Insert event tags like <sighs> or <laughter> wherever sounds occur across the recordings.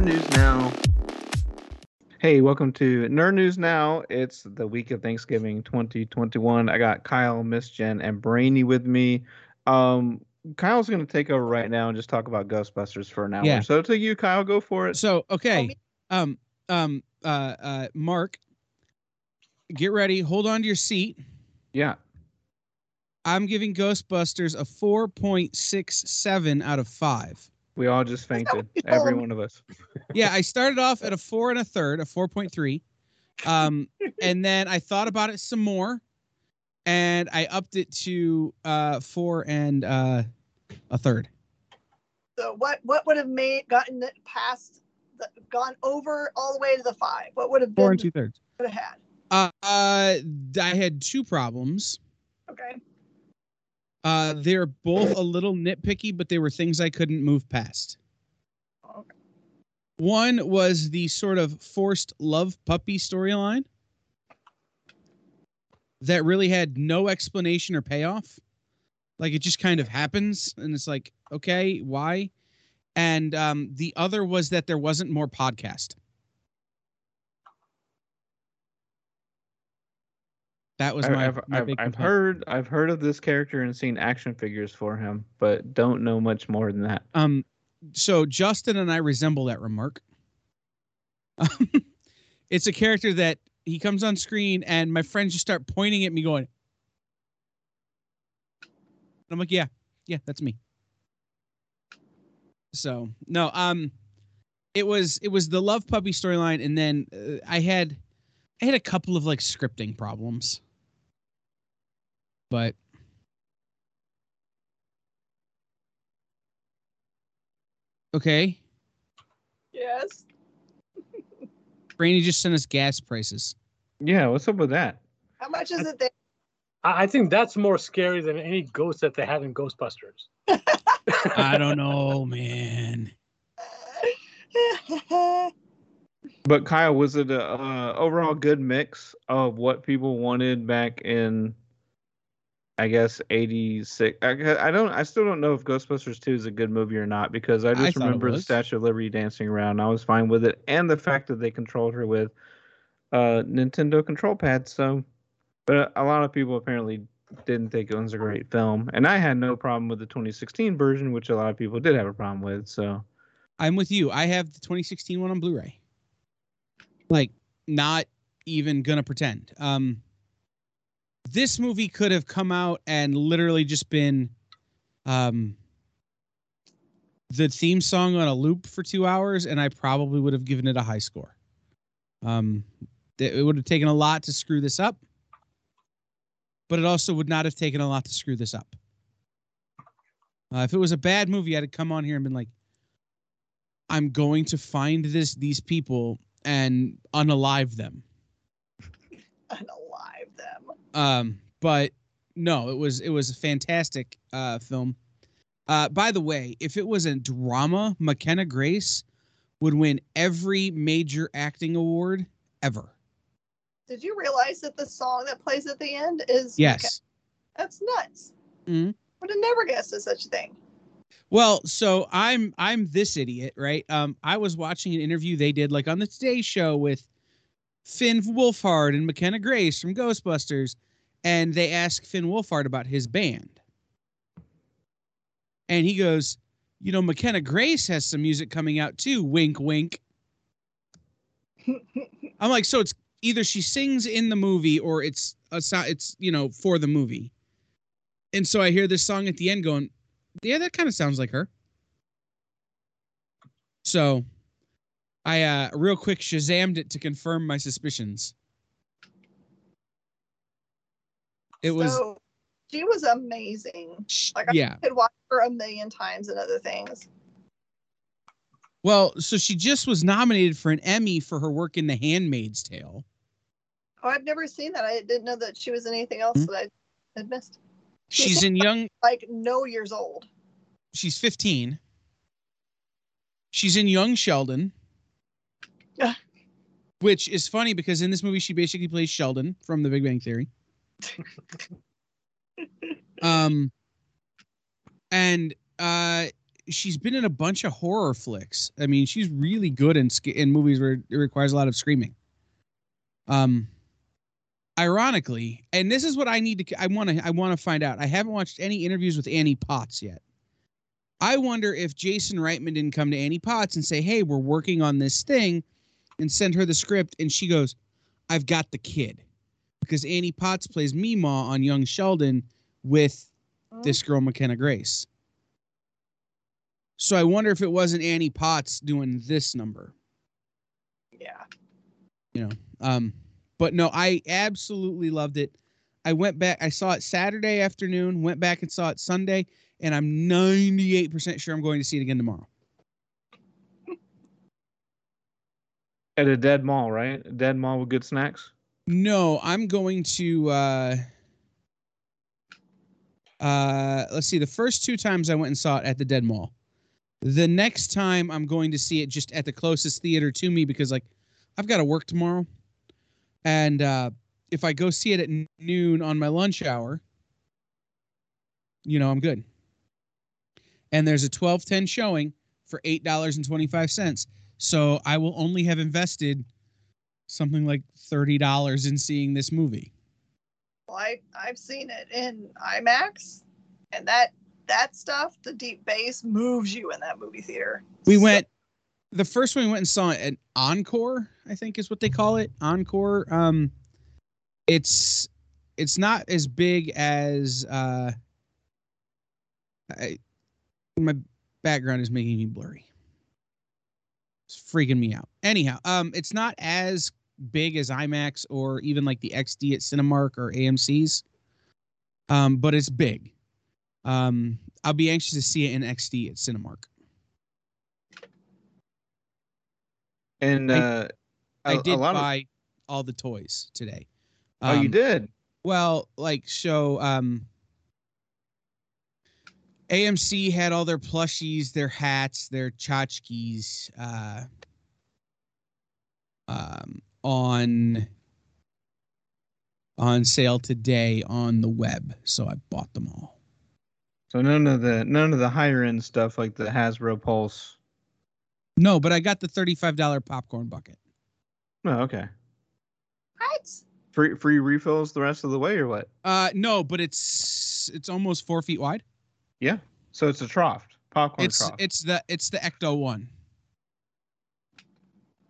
Nerd News Now. Hey, welcome to Nerd News Now. It's the week of Thanksgiving 2021. I got Kyle, Miss Jen, and Brainy with me. Um, Kyle's going to take over right now and just talk about Ghostbusters for an hour. Yeah. So to you, Kyle, go for it. So okay, um, um, uh, uh, Mark, get ready. Hold on to your seat. Yeah. I'm giving Ghostbusters a 4.67 out of five. We all just fainted. Every one of us. <laughs> Yeah, I started off at a four and a third, a 4.3, um, <laughs> and then I thought about it some more, and I upped it to uh four and uh a third. So what what would have made gotten it past the, gone over all the way to the five? What would have Four and two thirds. would have had? Uh, uh, I had two problems. Okay. Uh, they're both a little nitpicky, but they were things I couldn't move past. One was the sort of forced love puppy storyline that really had no explanation or payoff. Like it just kind of happens, and it's like, okay, why? And um, the other was that there wasn't more podcast. That was my, I've, my I've, I've heard I've heard of this character and seen action figures for him, but don't know much more than that. Um, so Justin and I resemble that remark. <laughs> it's a character that he comes on screen and my friends just start pointing at me, going, I'm like, yeah, yeah, that's me. So no, um, it was it was the love puppy storyline, and then uh, I had I had a couple of like scripting problems, but okay. Yes. <laughs> Brainy just sent us gas prices. Yeah, what's up with that? How much is it there? I I think that's more scary than any ghost that they had in Ghostbusters. <laughs> I don't know, man. <laughs> But Kyle, was it a uh, overall good mix of what people wanted back in, I guess '86? I, I don't. I still don't know if Ghostbusters Two is a good movie or not because I I just it remember the. Statue of Liberty dancing around. I was fine with it, and the fact that they controlled her with uh, Nintendo control pads. So, but a lot of people apparently didn't think it was a great film, and I had no problem with the 2016 version, which a lot of people did have a problem with. So. I'm with you. I have the 2016 one on Blu-ray. Like, not even gonna pretend. Um, this movie could have come out and literally just been, um, the theme song on a loop for two hours, and I probably would have given it a high score. Um, it would have taken a lot to screw this up, but it also would not have taken a lot to screw this up. Uh, if it was a bad movie, I'd have come on here and been like, I'm going to find this these people and unalive them. <laughs> Um, but no, it was it was a fantastic uh, film. Uh, by the way, if it was a drama, McKenna Grace would win every major acting award ever. Did you realize that the song that plays at the end is Yes. That's nuts. Mhm. Would have never guessed at such a thing. Well, so I'm I'm this idiot, right? Um, I was watching an interview they did like on the Today Show with Finn Wolfhard and McKenna Grace from Ghostbusters, and they ask Finn Wolfhard about his band, and he goes, "You know, McKenna Grace has some music coming out too." Wink, wink. <laughs> I'm like, so it's either she sings in the movie or it's a it's you know for the movie. And so I hear this song at the end going, yeah, that kind of sounds like her. So I uh real quick Shazammed it to confirm my suspicions. It was so she was amazing. Like I yeah. could watch her a million times and other things. Well, so she just was nominated for an Emmy for her work in The Handmaid's Tale. Oh, I've never seen that. I didn't know that she was in anything else Hmm? that I had missed. She's in <laughs> young Like no years old. she's 15. She's in Young Sheldon. Which is funny because in this movie she basically plays Sheldon from The Big Bang Theory. <laughs> um and uh she's been in a bunch of horror flicks. I mean, she's really good in in movies where it requires a lot of screaming. Um, ironically, and this is what I need to I want to I want to find out. I haven't watched any interviews with Annie Potts yet. I wonder if Jason Reitman didn't come to Annie Potts and say, "Hey, we're working on this thing," and send her the script, and she goes, "I've got the kid," because Annie Potts plays Meemaw on Young Sheldon with this girl McKenna Grace. So I wonder if it wasn't Annie Potts doing this number. Yeah. You know, um, but no, I absolutely loved it. I went back, I saw it Saturday afternoon, went back and saw it Sunday, and I'm 98% sure I'm going to see it again tomorrow. At a dead mall, right? A dead mall with good snacks. No, I'm going to uh uh let's see, the first two times I went and saw it at the Dead Mall. The next time I'm going to see it just at the closest theater to me because like I've got to work tomorrow. And uh if I go see it at noon on my lunch hour, you know, I'm good. And there's a 1210 showing for $8.25. So I will only have invested something like $30 in seeing this movie. Well, I I've seen it in IMAX, and that that stuff, the deep bass, moves you in that movie theater. We So- went the first one we went and saw an encore, I think is what they call it. Encore. Um it's it's not as big as uh I, my background is making me blurry. It's freaking me out. Anyhow, um it's not as big as IMAX or even like the XD at Cinemark or AMC's. Um, but it's big. Um, I'll be anxious to see it in XD at Cinemark. And I- uh, I a did lot of- buy all the toys today. oh, you Um, did. Well, like so um AMC had all their plushies, their hats, their tchotchkes uh um on on sale today on the web. So I bought them all. So none of the none of the higher end stuff like the Hasbro Pulse. No, but I got the $35 popcorn bucket. Oh, okay. What? Free free refills the rest of the way or what? Uh no, but it's it's almost four feet wide. Yeah. So it's a trough, popcorn It's trough. it's the it's the Ecto one.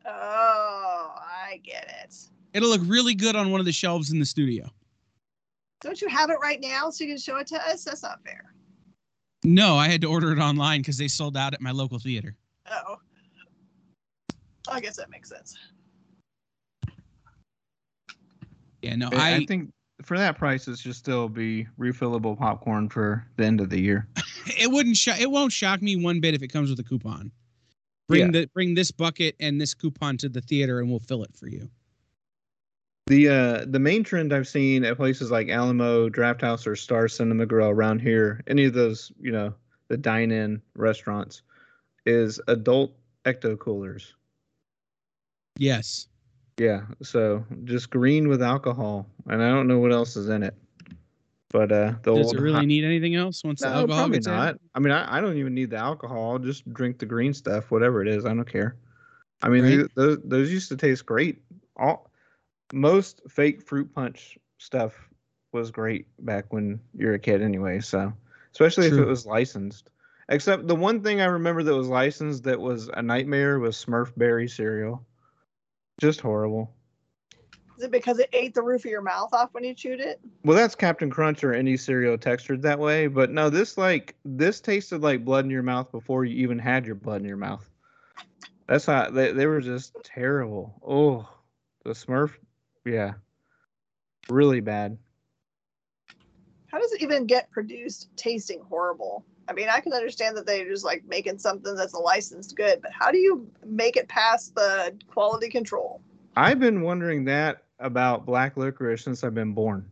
Oh, I get it. It'll look really good on one of the shelves in the studio. Don't you have it right now so you can show it to us? That's not fair. No, I had to order it online because they sold out at my local theater. Oh. I guess that makes sense. Yeah, no, I, I, I think for that price, it should still be refillable popcorn for the end of the year. <laughs> it wouldn't sho- it won't shock me one bit if it comes with a coupon. Bring Yeah. the bring this bucket and this coupon to the theater and we'll fill it for you. The uh the main trend I've seen at places like Alamo, Drafthouse, or Star Cinema Grill around here, any of those, you know, the dine-in restaurants, is adult ecto coolers. Yes. Yeah, so just green with alcohol, and I don't know what else is in it. But uh, the Does it really hot- need anything else once the no, alcohol probably not. I mean, I, I don't even need the alcohol. I'll just drink the green stuff, whatever it is. I don't care. I mean, Right. th- those those used to taste great. All most fake fruit punch stuff was great back when you're a kid, anyway. So especially if it was licensed. Except the one thing I remember that was licensed that was a nightmare was Smurf berry cereal. Just horrible. Is it because it ate the roof of your mouth off when you chewed it? Well, that's Captain Crunch or any cereal textured that way. But no, this like this tasted like blood in your mouth before you even had your blood in your mouth. That's not they they were just terrible. Oh, the Smurf, yeah, really bad. How does it even get produced tasting horrible? I mean, I can understand that they're just like making something that's a licensed good, but how do you make it past the quality control? I've been wondering that about black licorice since I've been born.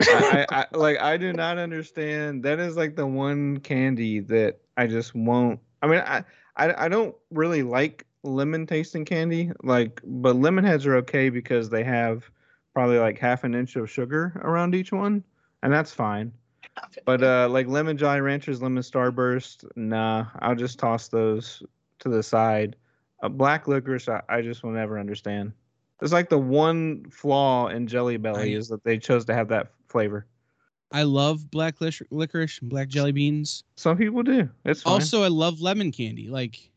I, I, I <laughs> like I do not understand. That is like the one candy that I just won't. I mean, I I, I don't really like lemon tasting candy. Like, but lemon heads are okay because they have probably like half an inch of sugar around each one, and that's fine. But uh, like lemon Jolly Ranchers, lemon Starburst, nah, I'll just toss those to the side. Uh, black licorice, I, I just will never understand. It's like the one flaw in Jelly Belly I- is that they chose to have that flavor. I love black licorice and black jelly beans. Some people do. It's fine. Also, I love lemon candy. Like,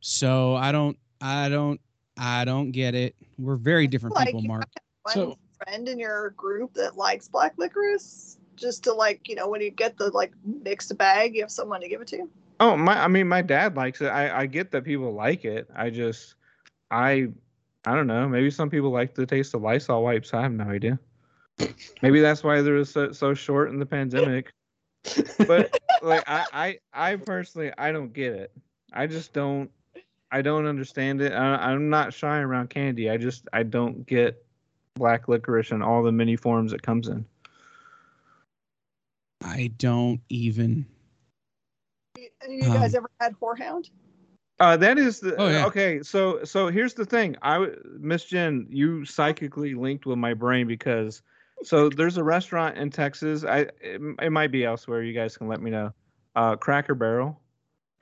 so I don't, I don't, I don't get it. We're very different Like, people, Mark. Find So- friend in your group that likes black licorice, just to like, you know, when you get the like mixed bag, you have someone to give it to. You? Oh my! I mean, my dad likes it. I I get that people like it. I just, I, I don't know. Maybe some people like the taste of Lysol wipes. I have no idea. Maybe that's why they're so, so short in the pandemic. But like, I, I, I personally, I don't get it. I just don't. I don't understand it. I, I'm not shy around candy. I just, I don't get black licorice and all the many forms it comes in. I don't even. Any you guys Um, ever had horehound? Uh, that is the Oh, yeah. okay. So so here's the thing. I Miss Jen, you psychically linked with my brain because so there's a restaurant in Texas. I it, it might be elsewhere. You guys can let me know. Uh, Cracker Barrel.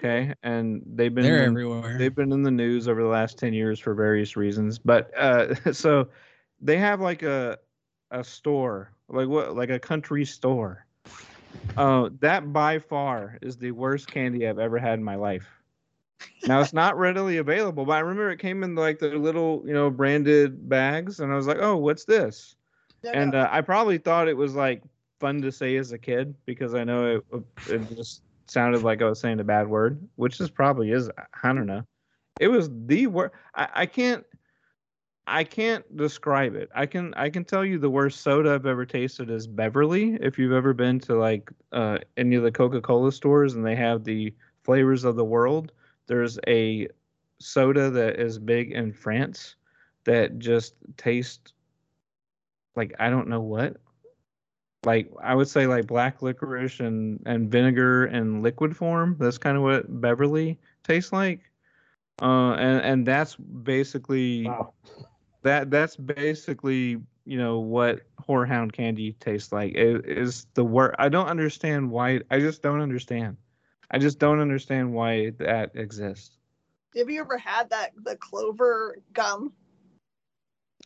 Okay, and they've been They're in- everywhere. they've been in the news over the last 10 years for various reasons but uh <laughs> so they have like a a store like what like a country store uh that by far is the worst candy i've ever had in my life now it's not readily available but i remember it came in like the little you know branded bags and i was like oh what's this No, and no. uh, I probably thought it was like fun to say as a kid because I know it, it just sounded like I was saying a bad word, which is probably is. I don't know. It was the word. I, I can't. I can't describe it. I can. I can tell you the worst soda I've ever tasted is Beverly. If you've ever been to like uh, any of the Coca-Cola stores and they have the flavors of the world, there's a soda that is big in France that just tastes like I don't know what. Like I would say like black licorice and and vinegar in liquid form. That's kind of what Beverly tastes like. Uh and and that's basically Wow. That that's basically you know what horehound candy tastes like. It is the word I don't understand why I just don't understand. I just don't understand why that exists. Have you ever had that the clover gum?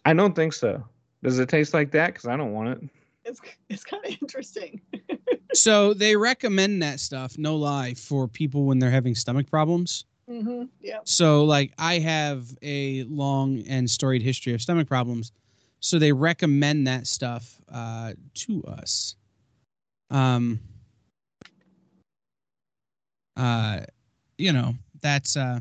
I don't think so. Does it taste like that? Because I don't want it. It's it's kind of interesting. <laughs> So they recommend that stuff, no lie, for people when they're having stomach problems. Mm-hmm. Yeah. So like I have a long and storied history of stomach problems. So they recommend that stuff uh, to us. Um uh you know, that's uh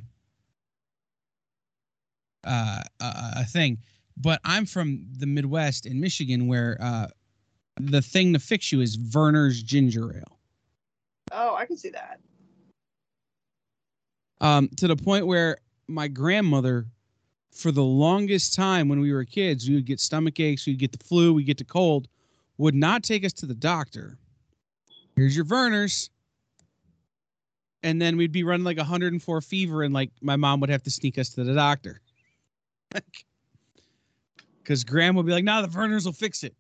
uh, a, a thing. But I'm from the Midwest in Michigan where uh the thing to fix you is Vernors ginger ale. Oh, I can see that. Um, to the point where my grandmother, for the longest time when we were kids, we would get stomach aches, we'd get the flu, we'd get the cold, would not take us to the doctor. Here's your Vernors. And then we'd be running like 104 fever, and like my mom would have to sneak us to the doctor. <laughs> Because grandma would be like, nah, the Vernors will fix it.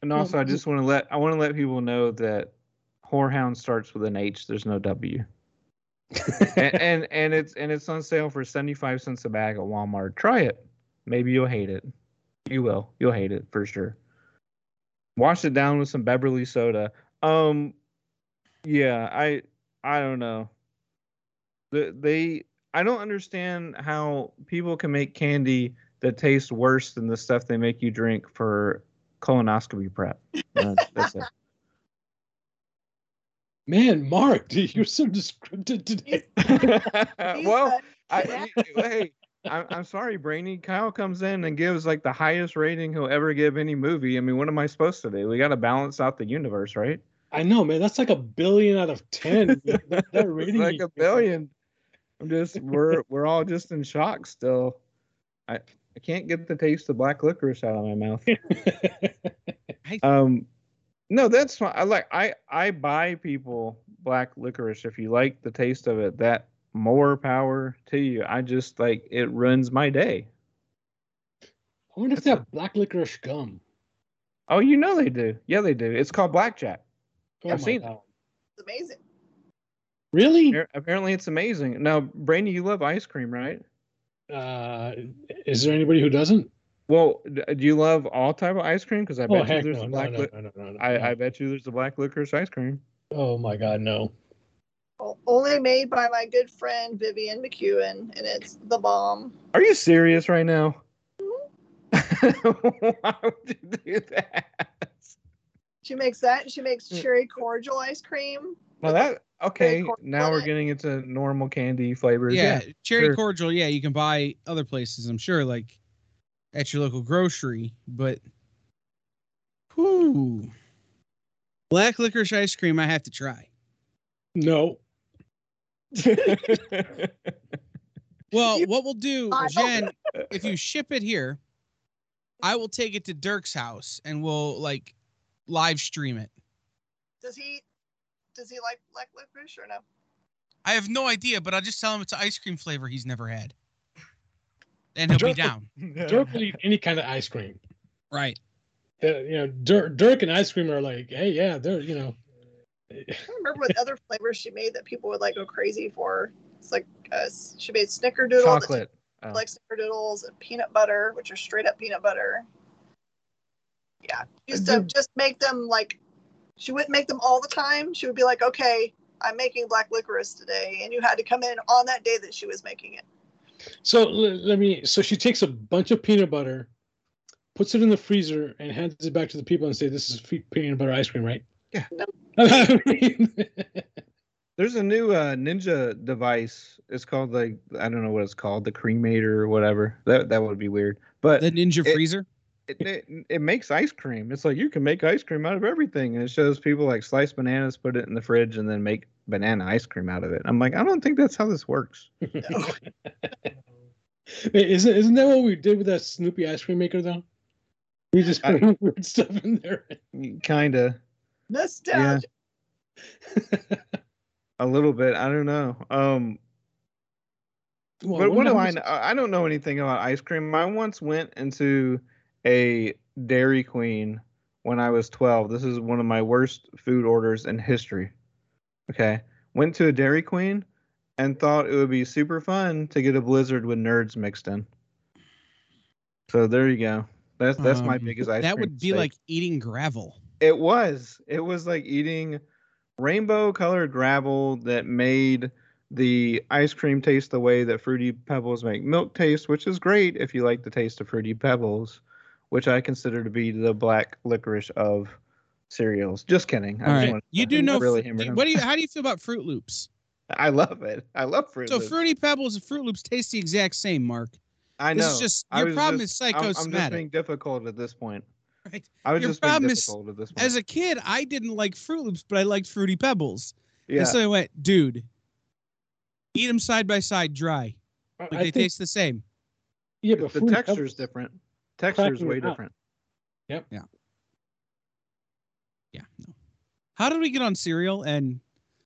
And also, I just want to let I want to let people know that horehound starts with an H. There's no W. <laughs> and, and and it's and it's on sale for 75 cents a bag at Walmart. Try it. Maybe you'll hate it. You will. You'll hate it for sure. Wash it down with some Beverly soda. Um yeah, I I don't know. The they I don't understand how people can make candy that tastes worse than the stuff they make you drink for colonoscopy prep. Uh, that's it. <laughs> Man, Mark, <laughs> you're so descriptive today. <laughs> Well, I, <laughs> hey, I'm, I'm sorry, Brainy. Kyle comes in and gives like the highest rating he'll ever give any movie. I mean, what am I supposed to do? We got to balance out the universe, right? I know, man. That's like a billion out of ten. that, that rating like a billion. I'm just we're we're all just in shock still. I I can't get the taste of black licorice out of my mouth. Um, no, that's fine. I like I I buy people black licorice if you like the taste of it. That more power to you. I just like it ruins my day. I wonder if they have black licorice gum. Oh, you know they do. Yeah, they do. It's called blackjack. Oh I've my seen it. It's amazing. Really? Apparently, it's amazing. Now, Brandy, you love ice cream, right? Uh, is there anybody who doesn't? Well, do you love all type of ice cream? Because I Oh bet you there's a black. I, I bet you there's a black licorice ice cream. Oh my God, no. Only made by my good friend Vivian McEwen, and it's the bomb. Are you serious right now? <laughs> Why would you do that? She makes that. She makes Mm. cherry cordial ice cream. Well, that okay. Now we're getting into normal candy flavors. Yeah, Yeah, cherry sure. cordial. Yeah, you can buy other places. I'm sure, like at your local grocery. But, whoo, black licorice ice cream. I have to try. No. <laughs> Well, what we'll do, <laughs> Jen, if you ship it here, I will take it to Dirk's house and we'll like live stream it. Does he? Does he like black licorice or no? I have no idea, but I'll just tell him it's an ice cream flavor he's never had, and he'll be down. <laughs> Dirk will eat any kind of ice cream. Right. Uh, you know, Dirk, Dirk and ice cream are like, hey, yeah, they're, you know. I don't remember what other flavors she made that people would like go crazy for. It's like uh, she made snickerdoodle, chocolate. Oh. like snickerdoodles and peanut butter, which are straight up peanut butter. Yeah, she used to just make them like she wouldn't make them all the time. She would be like, "Okay, I'm making black licorice today," and you had to come in on that day that she was making it. So let, let me. So she takes a bunch of peanut butter, puts it in the freezer, and hands it back to the people and say, "This is peanut butter ice cream, right?" Yeah. <laughs> I mean, There's a new uh, Ninja device. It's called like I don't know what it's called, the cremator or whatever. That that would be weird. But The Ninja It- Freezer. It, it, it makes ice cream. It's like you can make ice cream out of everything, and it shows people like slice bananas, put it in the fridge, and then make banana ice cream out of it. I'm like, I don't think that's how this works. <laughs> Wait, isn't isn't that what we did with that Snoopy ice cream maker though? We just I- put <laughs> weird stuff in there. Kinda, Nostalgia. a little bit. I don't know. Um, Well, but what do I know? I don't know anything about ice cream. I once went into a Dairy Queen when I was 12. This is one of my worst food orders in history. Okay. Went to a Dairy Queen and thought it would be super fun to get a blizzard with nerds mixed in. So there you go. That's that's my Um, biggest ice That would be mistake. like eating gravel. It was. It was like eating rainbow colored gravel that made the ice cream taste the way that Fruity Pebbles make milk taste, which is great if you like the taste of Fruity Pebbles, which I consider to be the black licorice of cereals. Just kidding. I All just right. wanted You to do know. really Fru- hammer do- what do you? How do you feel about Froot Loops? <laughs> I love it. I love Fruit So Loops. So Fruity Pebbles and Froot Loops taste the exact same, Mark. I know. This is just your problem just- is I'm- I'm, just being difficult at this point. Right. I was Your just being problem is, at this point. As a kid, I didn't like Froot Loops, but I liked Fruity Pebbles. yeah. And so I went, dude, eat them side by side, dry. Like I they think- taste the same. yeah, but the texture is different. Texture is way different. Yep. Yeah. Yeah. No. How did we get on cereal and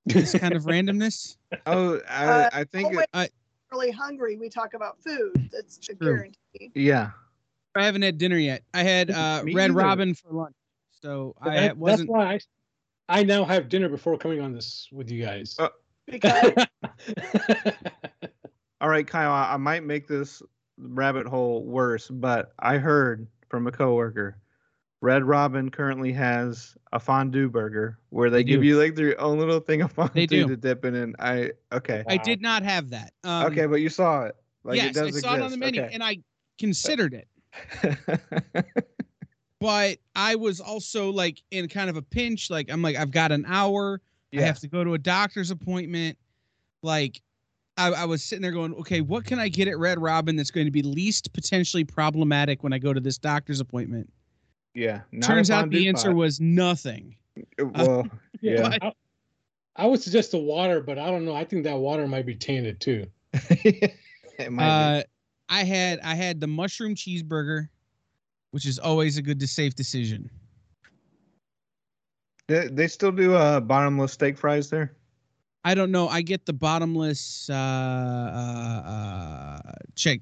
this kind of <laughs> randomness? Oh, I, Uh, I think oh, wait. I- Really hungry. We talk about food. That's a guarantee. yeah. I haven't had dinner yet. I had uh, Red either. Robin for lunch, so I That- wasn't. That's why I, I now have dinner before coming on this with you guys. Uh, Because <laughs> All right, Kyle, I, I might make this rabbit hole worse, but I heard from a coworker, Red Robin currently has a fondue burger where they, They give do. you like their own little thing of fondue do. to dip it in. I okay, I did not have that. Um, okay, but you saw it. Like yes, it does I saw exist. it on the menu, okay. and I considered it. <laughs> But I was also like in kind of a pinch. Like I'm like I've got an hour. I have to go to a doctor's appointment. Like I, I was sitting there going, okay, what can I get at Red Robin that's going to be least potentially problematic when I go to this doctor's appointment? yeah. not Turns out the answer pot. was nothing. well, <laughs> yeah. What? I, I would suggest the water, but I don't know. I think that water might be tainted too. <laughs> it might Uh, I had I had the mushroom cheeseburger, which is always a good to safe decision. They, they still do uh, bottomless steak fries there. I don't know. I get the bottomless uh, uh, uh,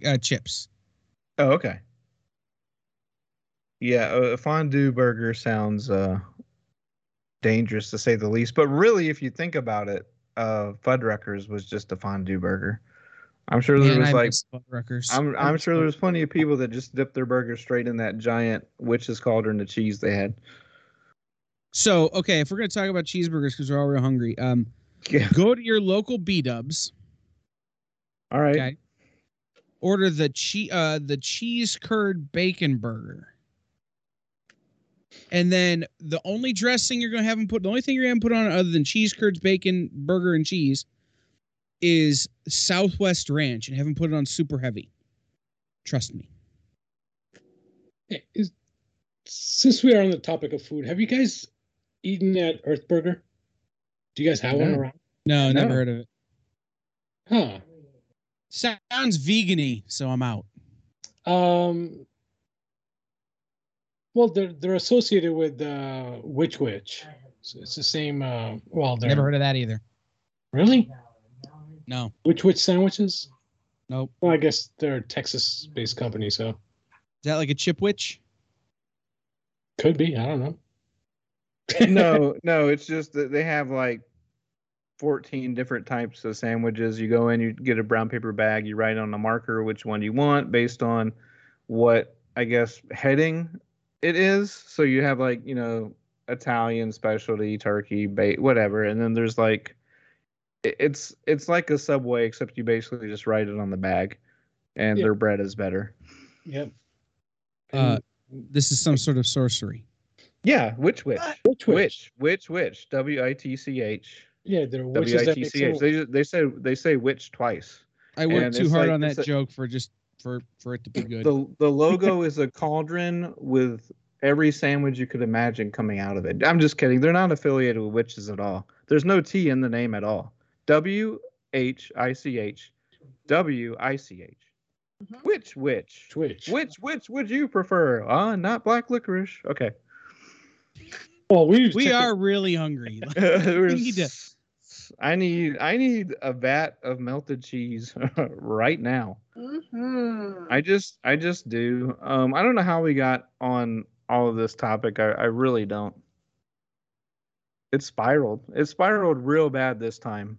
uh, chips. Oh, okay. Yeah, a fondue burger sounds uh, dangerous to say the least. But really, if you think about it, uh, Fuddruckers was just a fondue burger. I'm sure there Man, was I like Fuddruckers. I'm I'm sure there was plenty of people that just dipped their burger straight in that giant witch's cauldron of cheese they had. So okay, if we're gonna talk about cheeseburgers because we're all real hungry, um. Go to your local B Dubs. All right. Okay. Order the cheese uh the cheese curd bacon burger. And then the only dressing you're gonna have them put the only thing you're gonna put on other than cheese curds, bacon, burger, and cheese is Southwest Ranch and have them put it on super heavy. Trust me. Hey, is, since we are on the topic of food, have you guys eaten at Earth Burger? Do you guys have one around? No, No. never heard of it. Huh. Sounds vegan-y, so I'm out. Um. Well, they're they're associated with uh, Which Wich. So it's the same. Uh, well, they're Never heard of that either. really No. Which Wich sandwiches. Nope. Well, I guess they're a Texas-based company, so Is that like a chip witch? could be. I don't know. No, no, it's just that they have like 14 different types of sandwiches. You go in, you get a brown paper bag, you write on a marker which one you want based on what I guess heading it is. So you have like, you know, Italian specialty, turkey, bait, whatever. And then there's like it's it's like a subway except you basically just write it on the bag and Yeah. their bread is better. Yep. Uh, this is some sort of sorcery. Yeah, which which Witch Witch. which which which W I T C H. Yeah, they're witches I that T make C H. They they say they say witch twice. I worked too hard like- on it's that a- joke for just for for it to be good. The the logo <laughs> is a cauldron with every sandwich you could imagine coming out of it. I'm just kidding. They're not affiliated with witches at all. There's no T in the name at all. W H I C H. W I C H. Mhm. Which which? Twitch. Which which would you prefer? Uh not black licorice. Okay. Well, we we are really hungry. <laughs> <laughs> There's- need to- I need I need a vat of melted cheese <laughs> right now. Mm-hmm. I just I just do. Um I don't know how we got on all of this topic. I, I really don't. It spiraled. It spiraled real bad this time.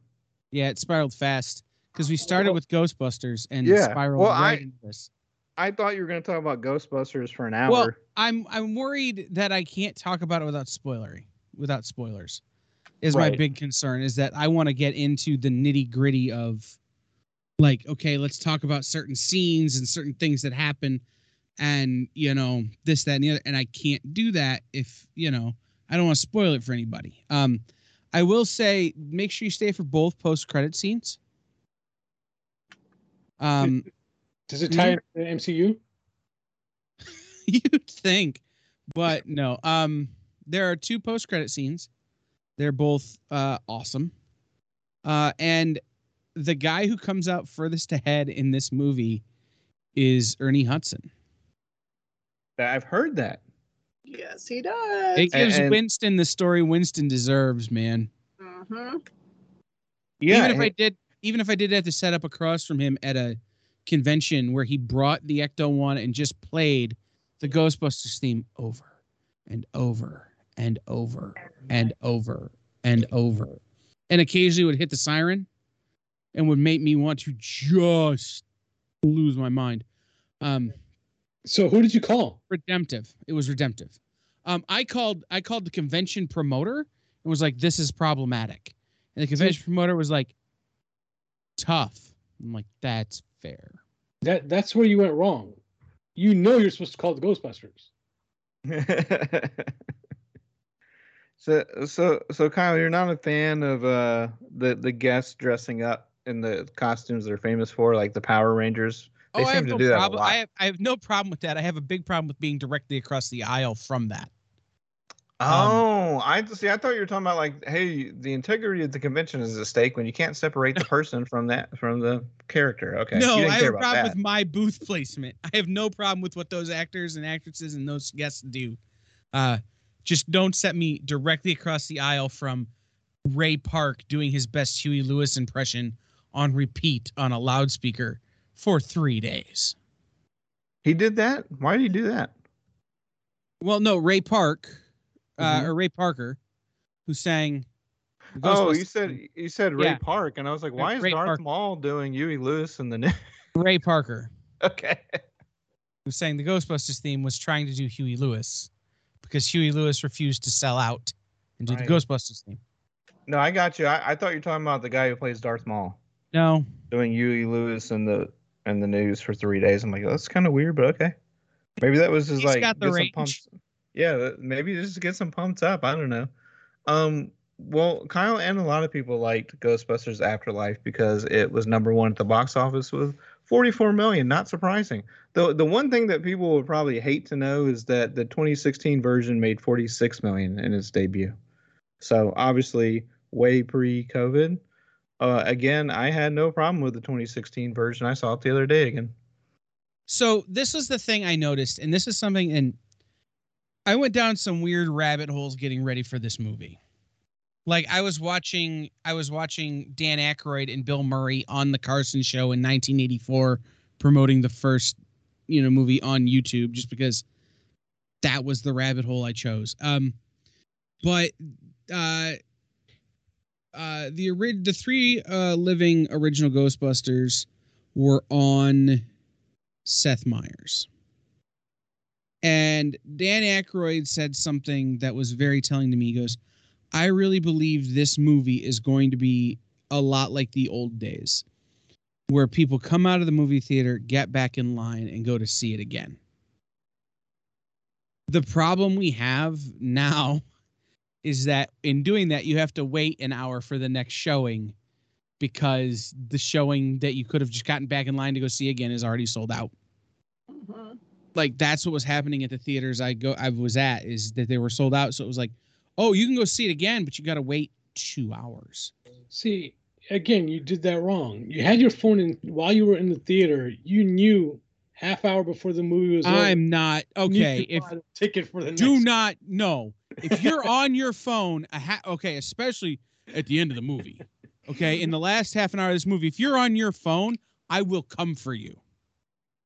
yeah, it spiraled fast because we started with Ghostbusters and Yeah, spiraled well, right I- into this. I thought you were gonna talk about Ghostbusters for an hour. Well, I'm I'm worried that I can't talk about it without spoilery, without spoilers. Is my big concern is that I want to get into the nitty gritty of, like, okay, let's talk about certain scenes and certain things that happen, and you know this, that, and the other, and I can't do that if you know I don't want to spoil it for anybody. Um, I will say, make sure you stay for both post credit scenes. Um, Does it tie into the MCU? <laughs> You'd think, but no. Um, there are two post-credit scenes. They're both uh, awesome. Uh, and the guy who comes out furthest ahead in this movie is Ernie Hudson. I've heard that. Yes, he does. It gives and- Winston the story Winston deserves, man. hmm Yeah. even if I did, even if I did have to set up across from him at a convention where he brought the Ecto One and just played the Ghostbusters theme over and over and over and over and over, and occasionally would hit the siren and would make me want to just lose my mind. Um, So who did you call? redemptive. It was redemptive. Um, I called I called the convention promoter and was like, "This is problematic," and the convention promoter was like, "Tough." I'm like, "That's fair." That that's where you went wrong. You know you're supposed to call the Ghostbusters. <laughs> so so so Kyle, you're not a fan of uh the the guests dressing up in the costumes they're famous for, like the Power Rangers. They oh, I seem have to no do that a problem. lot. I have I have no problem with that. I have a big problem with being directly across the aisle from that. Um, Oh, I see. I thought you were talking about like, hey, the integrity of the convention is at stake when you can't separate the person from that from the character. Okay. No, I have a problem that. with my booth placement. <laughs> I have no problem with what those actors and actresses and those guests do. Uh, just don't set me directly across the aisle from Ray Park doing his best Huey Lewis impression on repeat on a loudspeaker for three days. He did that. Why did he do that? Well, no, Ray Park, uh, Mhm. or Ray Parker, who sang. Oh, you said you said Ray Yeah. Park, and I was like, why is Ray Darth Park. Maul doing Huey Lewis in the new? <laughs> Ray Parker, <laughs> okay. who sang the Ghostbusters theme, was trying to do Huey Lewis because Huey Lewis refused to sell out and do Right. the Ghostbusters theme. No, I got you. I, I thought you were talking about the guy who plays Darth Maul No, doing Huey Lewis in the in the news for three days. I'm like, oh, that's kind of weird, but okay. Maybe that was just He's like got the range. pumps. Yeah, maybe just get some pumped up. I don't know. Um, well, Kyle and a lot of people liked Ghostbusters Afterlife because it was number one at the box office with 44 million. Not surprising. The the one thing that people would probably hate to know is that the 2016 version made 46 million in its debut. So obviously, way pre-COVID. Uh, again, I had no problem with the 2016 version. I saw it the other day again. So this was the thing I noticed, and this is something, and I went down some weird rabbit holes getting ready for this movie. Like I was watching, I was watching Dan Aykroyd and Bill Murray on the Carson Show in 1984, promoting the first, you know, movie on YouTube, just because that was the rabbit hole I chose. Um, but uh, uh, the ori- the three uh, living original Ghostbusters were on Seth Meyers. And Dan Aykroyd said something that was very telling to me. He goes, I really believe this movie is going to be a lot like the old days, where people come out of the movie theater, get back in line, and go to see it again. The problem we have now <laughs> is that in doing that, you have to wait an hour for the next showing because the showing that you could have just gotten back in line to go see again is already sold out. Like that's what was happening at the theaters I go I was at is that they were sold out. So it was like, oh, you can go see it again, but you got to wait two hours. See, again, you did that wrong. You had your phone in while you were in the theater. You knew half hour before the movie was. I'm not okay. If ticket for the do next- not no, if you're <laughs> on your phone, a ha- okay, especially at the end of the movie, okay, in the last half an hour of this movie, if you're on your phone, I will come for you.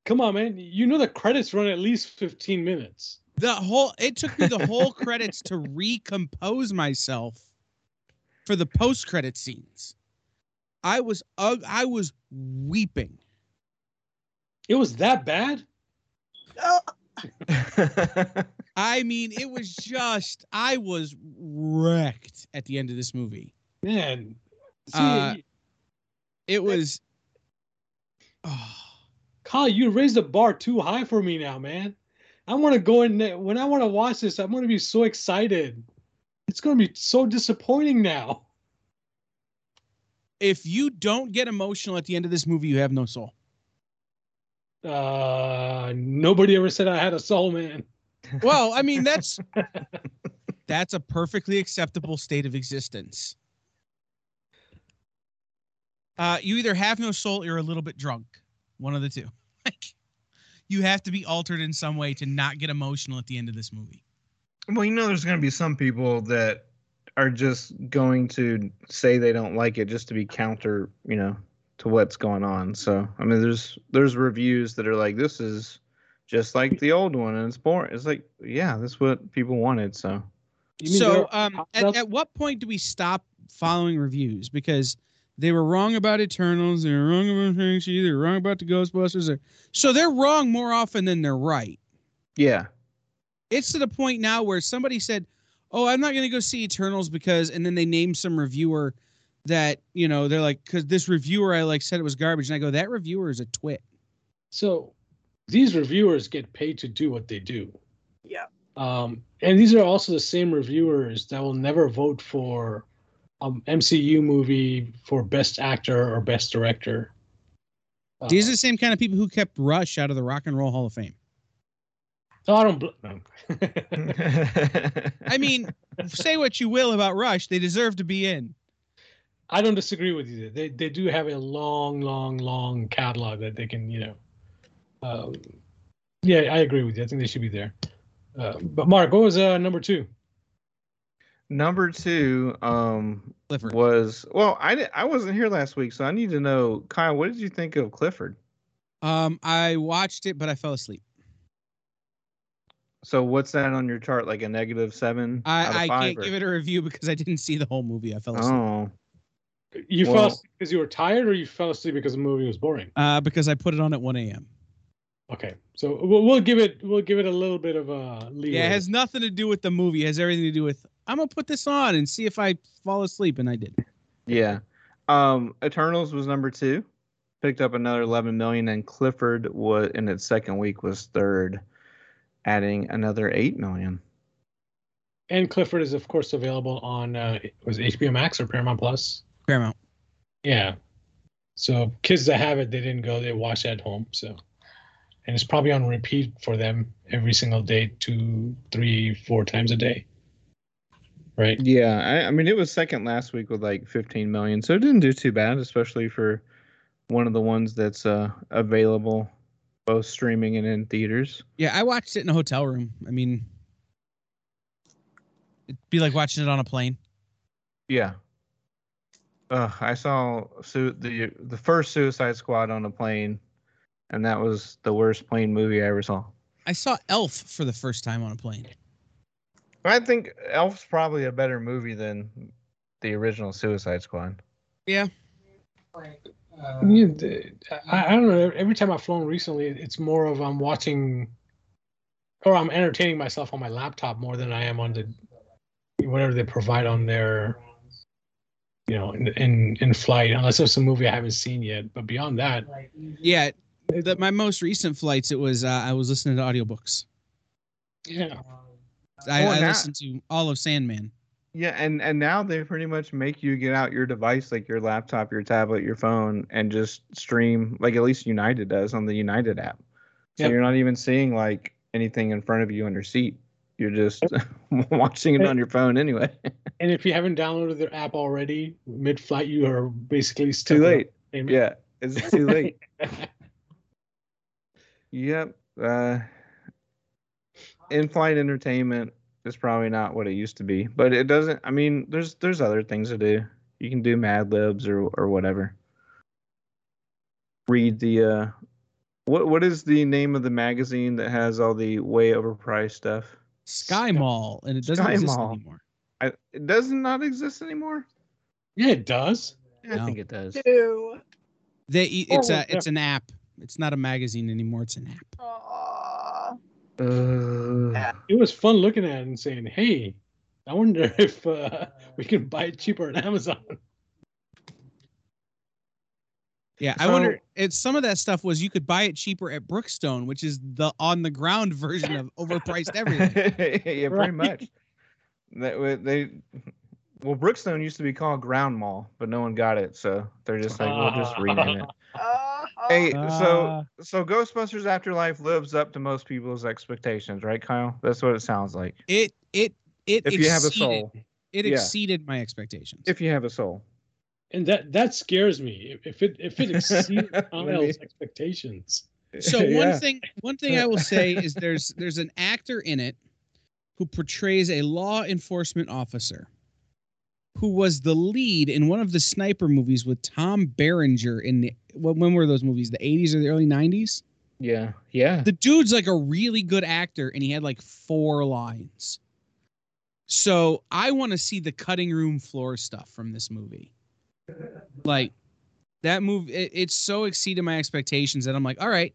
Come on, man. You know the credits run at least 15 minutes. The whole it took me the whole credits to recompose myself for the post credit scenes. I was ug- I was weeping. It was that bad? Oh, <laughs> I mean, it was just I was wrecked at the end of this movie. Man. See, Uh, It was oh, Kyle, you raised the bar too high for me now, man. I want to go in there. When I want to watch this, I'm going to be so excited. It's going to be so disappointing now. if you don't get emotional at the end of this movie, you have no soul. Uh, nobody ever said I had a soul, man. Well, I mean, that's <laughs> that's a perfectly acceptable state of existence. Uh, you either have no soul or you're a little bit drunk. One of the two. <laughs> Like, you have to be altered in some way to not get emotional at the end of this movie. well, you know, there's going to be some people that are just going to say they don't like it just to be counter, you know, to what's going on. So, I mean, there's there's reviews that are like, this is just like the old one, and it's boring. It's like, yeah, that's what people wanted. So, So, um, at, at what point do we stop following reviews? Because they were wrong about Eternals, they were wrong about Shang-Chi, they were wrong about the Ghostbusters. Or, so they're wrong more often than they're right. yeah, It's to the point now where somebody said, "Oh, I'm not going to go see Eternals because," and then they named some reviewer that you know they're like, "Because this reviewer I like said it was garbage," and I go, "That reviewer is a twit." so these reviewers get paid to do what they do. yeah. Um, and these are also the same reviewers that will never vote for um MCU movie for best actor or best director. Uh, These are the same kind of people who kept Rush out of the Rock and Roll Hall of Fame. oh, I don't. Bl- <laughs> I mean, say what you will about Rush, they deserve to be in. I don't disagree with you. They they do have a long, long, long catalog that they can, you know. Um, yeah, I agree with you. I think they should be there. Uh, but Mark, what was uh, number two? Number two um Clifford. was well, I di- I wasn't here last week, so I need to know, Kyle, what did you think of Clifford? Um, I watched it, but I fell asleep. So what's that on your chart? Like a negative seven? out of I, I five, can't or- give it a review because I didn't see the whole movie. I fell asleep Oh, You fell asleep because you were tired, or you fell asleep because the movie was boring. uh, because I put it on at 1 a.m. Okay, so we'll, we'll give it we'll give it a little bit of a leeway. Yeah, it has nothing to do with the movie. It has everything to do with I'm gonna put this on and see if I fall asleep, and I did. yeah. Um, Eternals was number two, picked up another 11 million, and Clifford was in its second week was third, adding another eight million. and Clifford is of course available on uh, was it HBO Max or Paramount Plus. Paramount. Yeah, so kids that have it, they didn't go; they watch at home. So, and it's probably on repeat for them every single day, two, three, four times a day. Right. Yeah, I, I mean it was second last week with like 15 million, so it didn't do too bad, especially for one of the ones that's uh available both streaming and in theaters. Yeah, I watched it in a hotel room. I mean, it'd be like watching it on a plane. Yeah. Uh, I saw su- the the first Suicide Squad on a plane, and that was the worst plane movie I ever saw. I saw Elf for the first time on a plane. I think Elf's probably a better movie than the original Suicide Squad. Yeah, the- I, I don't know. Every time I've flown recently, it's more of I'm watching, or I'm entertaining myself on my laptop more than I am on the whatever they provide on their, you know, in in, in flight. Unless it's a movie I haven't seen yet. But beyond that, Yeah, the, my most recent flights, it was uh, I was listening to audiobooks. yeah, I, Oh, I now- listened to all of Sandman. Yeah, and and now they pretty much make you get out your device, like your laptop, your tablet, your phone, and just stream, like at least United does on the United app. So Yep. you're not even seeing like anything in front of you on your seat. You're just <laughs> watching it on your phone anyway. <laughs> and if you haven't downloaded their app already, mid-flight, you are basically stuck too late. Yeah, it's too late. <laughs> Yep. Uh, in-flight entertainment is probably not what it used to be, but it doesn't. I mean, there's there's other things to do. You can do Mad Libs or or whatever. Read the uh, what what is the name of the magazine that has all the way overpriced stuff? Sky Mall, and it doesn't Sky exist Mall. anymore. I, it does not exist anymore. yeah, it does. I No. think it does. Two. They it's Oh, a yeah. it's an app. It's not a magazine anymore. It's an app. Aw. Uh, It was fun looking at it and saying, "Hey, I wonder <laughs> if uh, we can buy it cheaper on Amazon." Yeah, I wonder. It's some of that stuff was you could buy it cheaper at Brookstone, which is the on the ground <laughs> version of overpriced everything. <laughs> yeah, pretty much. That wa- they, well, Brookstone used to be called Ground Mall, but no one got it, so they're just like, we'll just rename it. Hey, Ah. so so Ghostbusters Afterlife lives up to most people's expectations, right, Kyle? That's what it sounds like. It it it If you have a soul, it yeah. exceeded my expectations. if you have a soul. And that that scares me. If- If it if it <laughs> exceeds Kyle's expectations, So <laughs> one Yeah. thing one thing I will say <laughs> is there's there's an actor in it who portrays a law enforcement officer who was the lead in one of the sniper movies with Tom Berenger in the when, were those movies? The 80s or the early 90s? Yeah, yeah. The dude's like a really good actor and he had like four lines. So I want to see the cutting room floor stuff from this movie. Like that movie, it, it's so exceeded my expectations that I'm like, all right,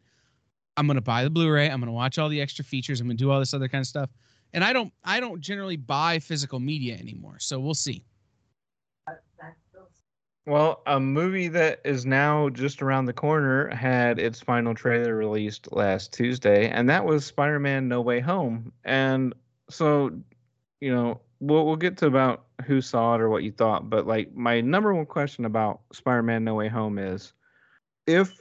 I'm gonna buy the Blu-ray. I'm gonna watch all the extra features. I'm gonna do all this other kind of stuff. And I don't, I don't generally buy physical media anymore. So we'll see. Well, a movie that is now just around the corner had its final trailer released last Tuesday, and that was Spider-Man: No Way Home. And so, you know, we'll we'll get to about who saw it or what you thought, but like my number one question about Spider-Man: No Way Home is if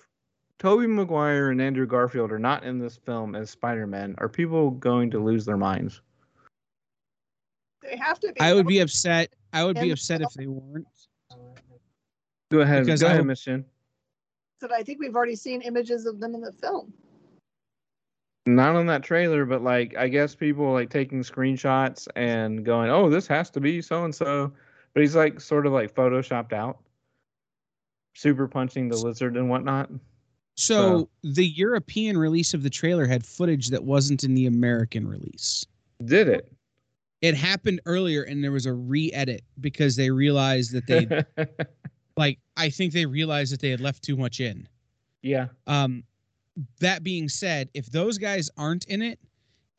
Tobey Maguire and Andrew Garfield are not in this film as Spider-Man, are people going to lose their minds? they have to be. I would be upset. I would be upset if they weren't. Go ahead, Because go I ahead, hope- Miss Jen. But I think we've already seen images of them in the film. Not on that trailer, but like I guess people like taking screenshots and going, "Oh, this has to be so and so," but he's like sort of like photoshopped out, super punching the lizard and whatnot. So So- the European release of the trailer had footage that wasn't in the American release. Did it? It happened earlier and there was a re-edit because they realized that they <laughs> like I think they realized that they had left too much in. yeah. Um that being said, if those guys aren't in it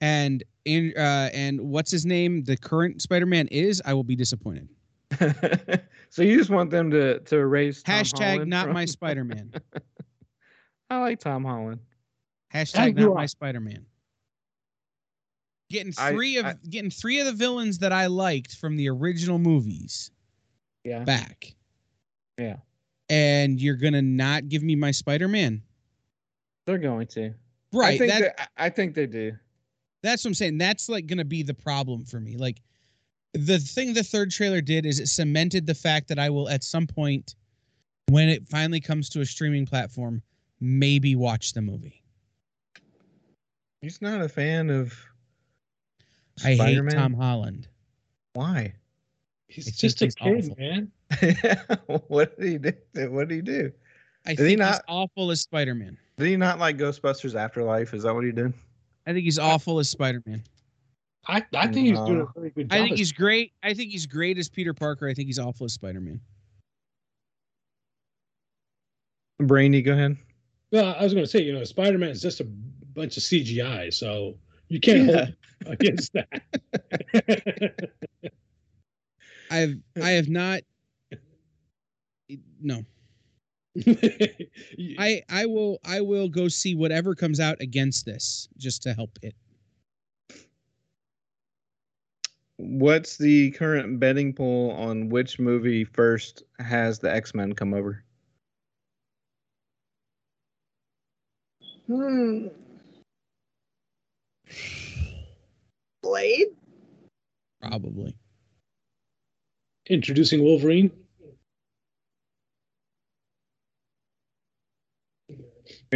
and in uh and what's his name, the current Spider-Man is, I will be disappointed. <laughs> so you just want them to to erase Tom Hashtag Holland not from- my <laughs> Spider-Man. <laughs> I like Tom Holland. Hashtag not I. my Spider-Man. Getting I- three of I- getting three of the villains that I liked from the original movies Yeah. back. Yeah. And you're gonna not give me my Spider-Man. They're going to. I Right. think That, that, I I think they do. that's what I'm saying. That's like gonna be the problem for me. Like the thing the third trailer did is it cemented the fact that I will at some point, when it finally comes to a streaming platform, maybe watch the movie. He's not a fan of I Spider-Man? hate Tom Holland. Why? He's I think just a kid, awful. man. <laughs> what did he do? What did he do? I he think he's not- awful as Spider-Man. Did he not like Ghostbusters Afterlife? Is that what he did? I think he's awful as Spider-Man. I, I think he's doing a uh, very good job. I think he's great. I think he's great as Peter Parker. I think he's awful as Spider-Man. Brainy, go ahead. Well, I was going to say, you know, Spider Man is just a bunch of CGI, so you can't Yeah. hold against that. <laughs> I've I have not. No, I, <laughs> <laughs> I I will I will go see whatever comes out against this just to help it. What's the current betting pool on which movie first has the X Men come over? Hmm. <sighs> Blade? Probably. introducing Wolverine.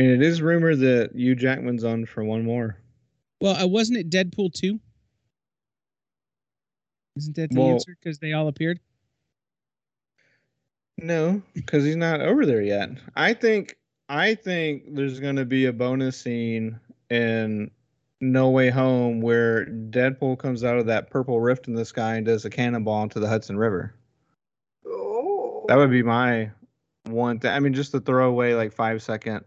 Mean, it is rumored that Hugh Jackman's on for one more. Well, uh, wasn't it Deadpool two? Isn't that the Well- answer? Because they all appeared. No, because he's not over there yet. I think I think there's gonna be a bonus scene in No Way Home where Deadpool comes out of that purple rift in the sky and does a cannonball into the Hudson River. Oh. That would be my one thing. I mean, just to throw away like five second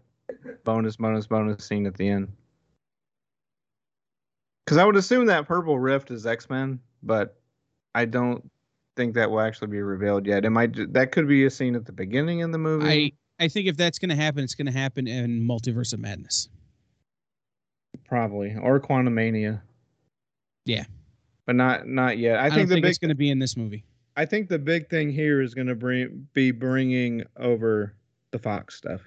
bonus, bonus, bonus scene at the end. Because I would assume that purple rift is X Men, but I don't think that will actually be revealed yet. It might. That could be a scene at the beginning in the movie. I I think if that's going to happen, it's going to happen in Multiverse of Madness. Probably or Quantumania. Yeah. but not not yet. I, I, think the think big it's going to be in this movie. I think the big thing here is going to bring be bringing over the Fox stuff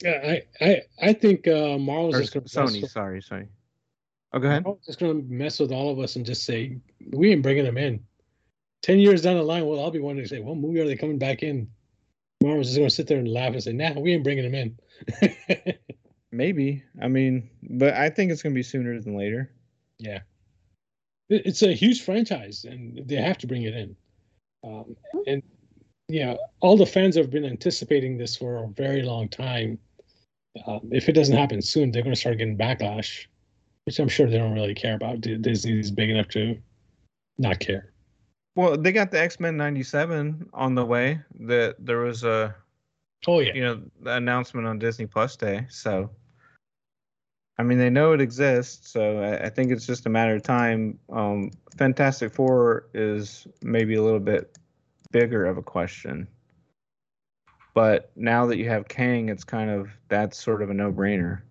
Yeah, I, I, I think uh, Marvel's or just to Sony. Sorry, sorry. Oh, go ahead. Marvel's just to mess with all of us and just say we ain't bringing them in. Ten years down the line, well, I'll be wondering, say, what movie are they coming back in? Marvel's just to sit there and laugh and say, Nah, we ain't bringing them in. <laughs> Maybe. I mean, but I think it's to be sooner than later. yeah, it's a huge franchise, and they have to bring it in. Um, and yeah, all the fans have been anticipating this for a very long time. Um, if it doesn't happen soon, they're going to start getting backlash, which I'm sure they don't really care about. D- Disney is big enough to not care. Well, they got the X Men '97 on the way. That there was a Oh yeah, you know the announcement on Disney Plus Day. So, I mean, they know it exists. So I, I think it's just a matter of time. Um, Fantastic Four is maybe a little bit bigger of a question, but now that you have Kang, it's kind of that's sort of a no-brainer.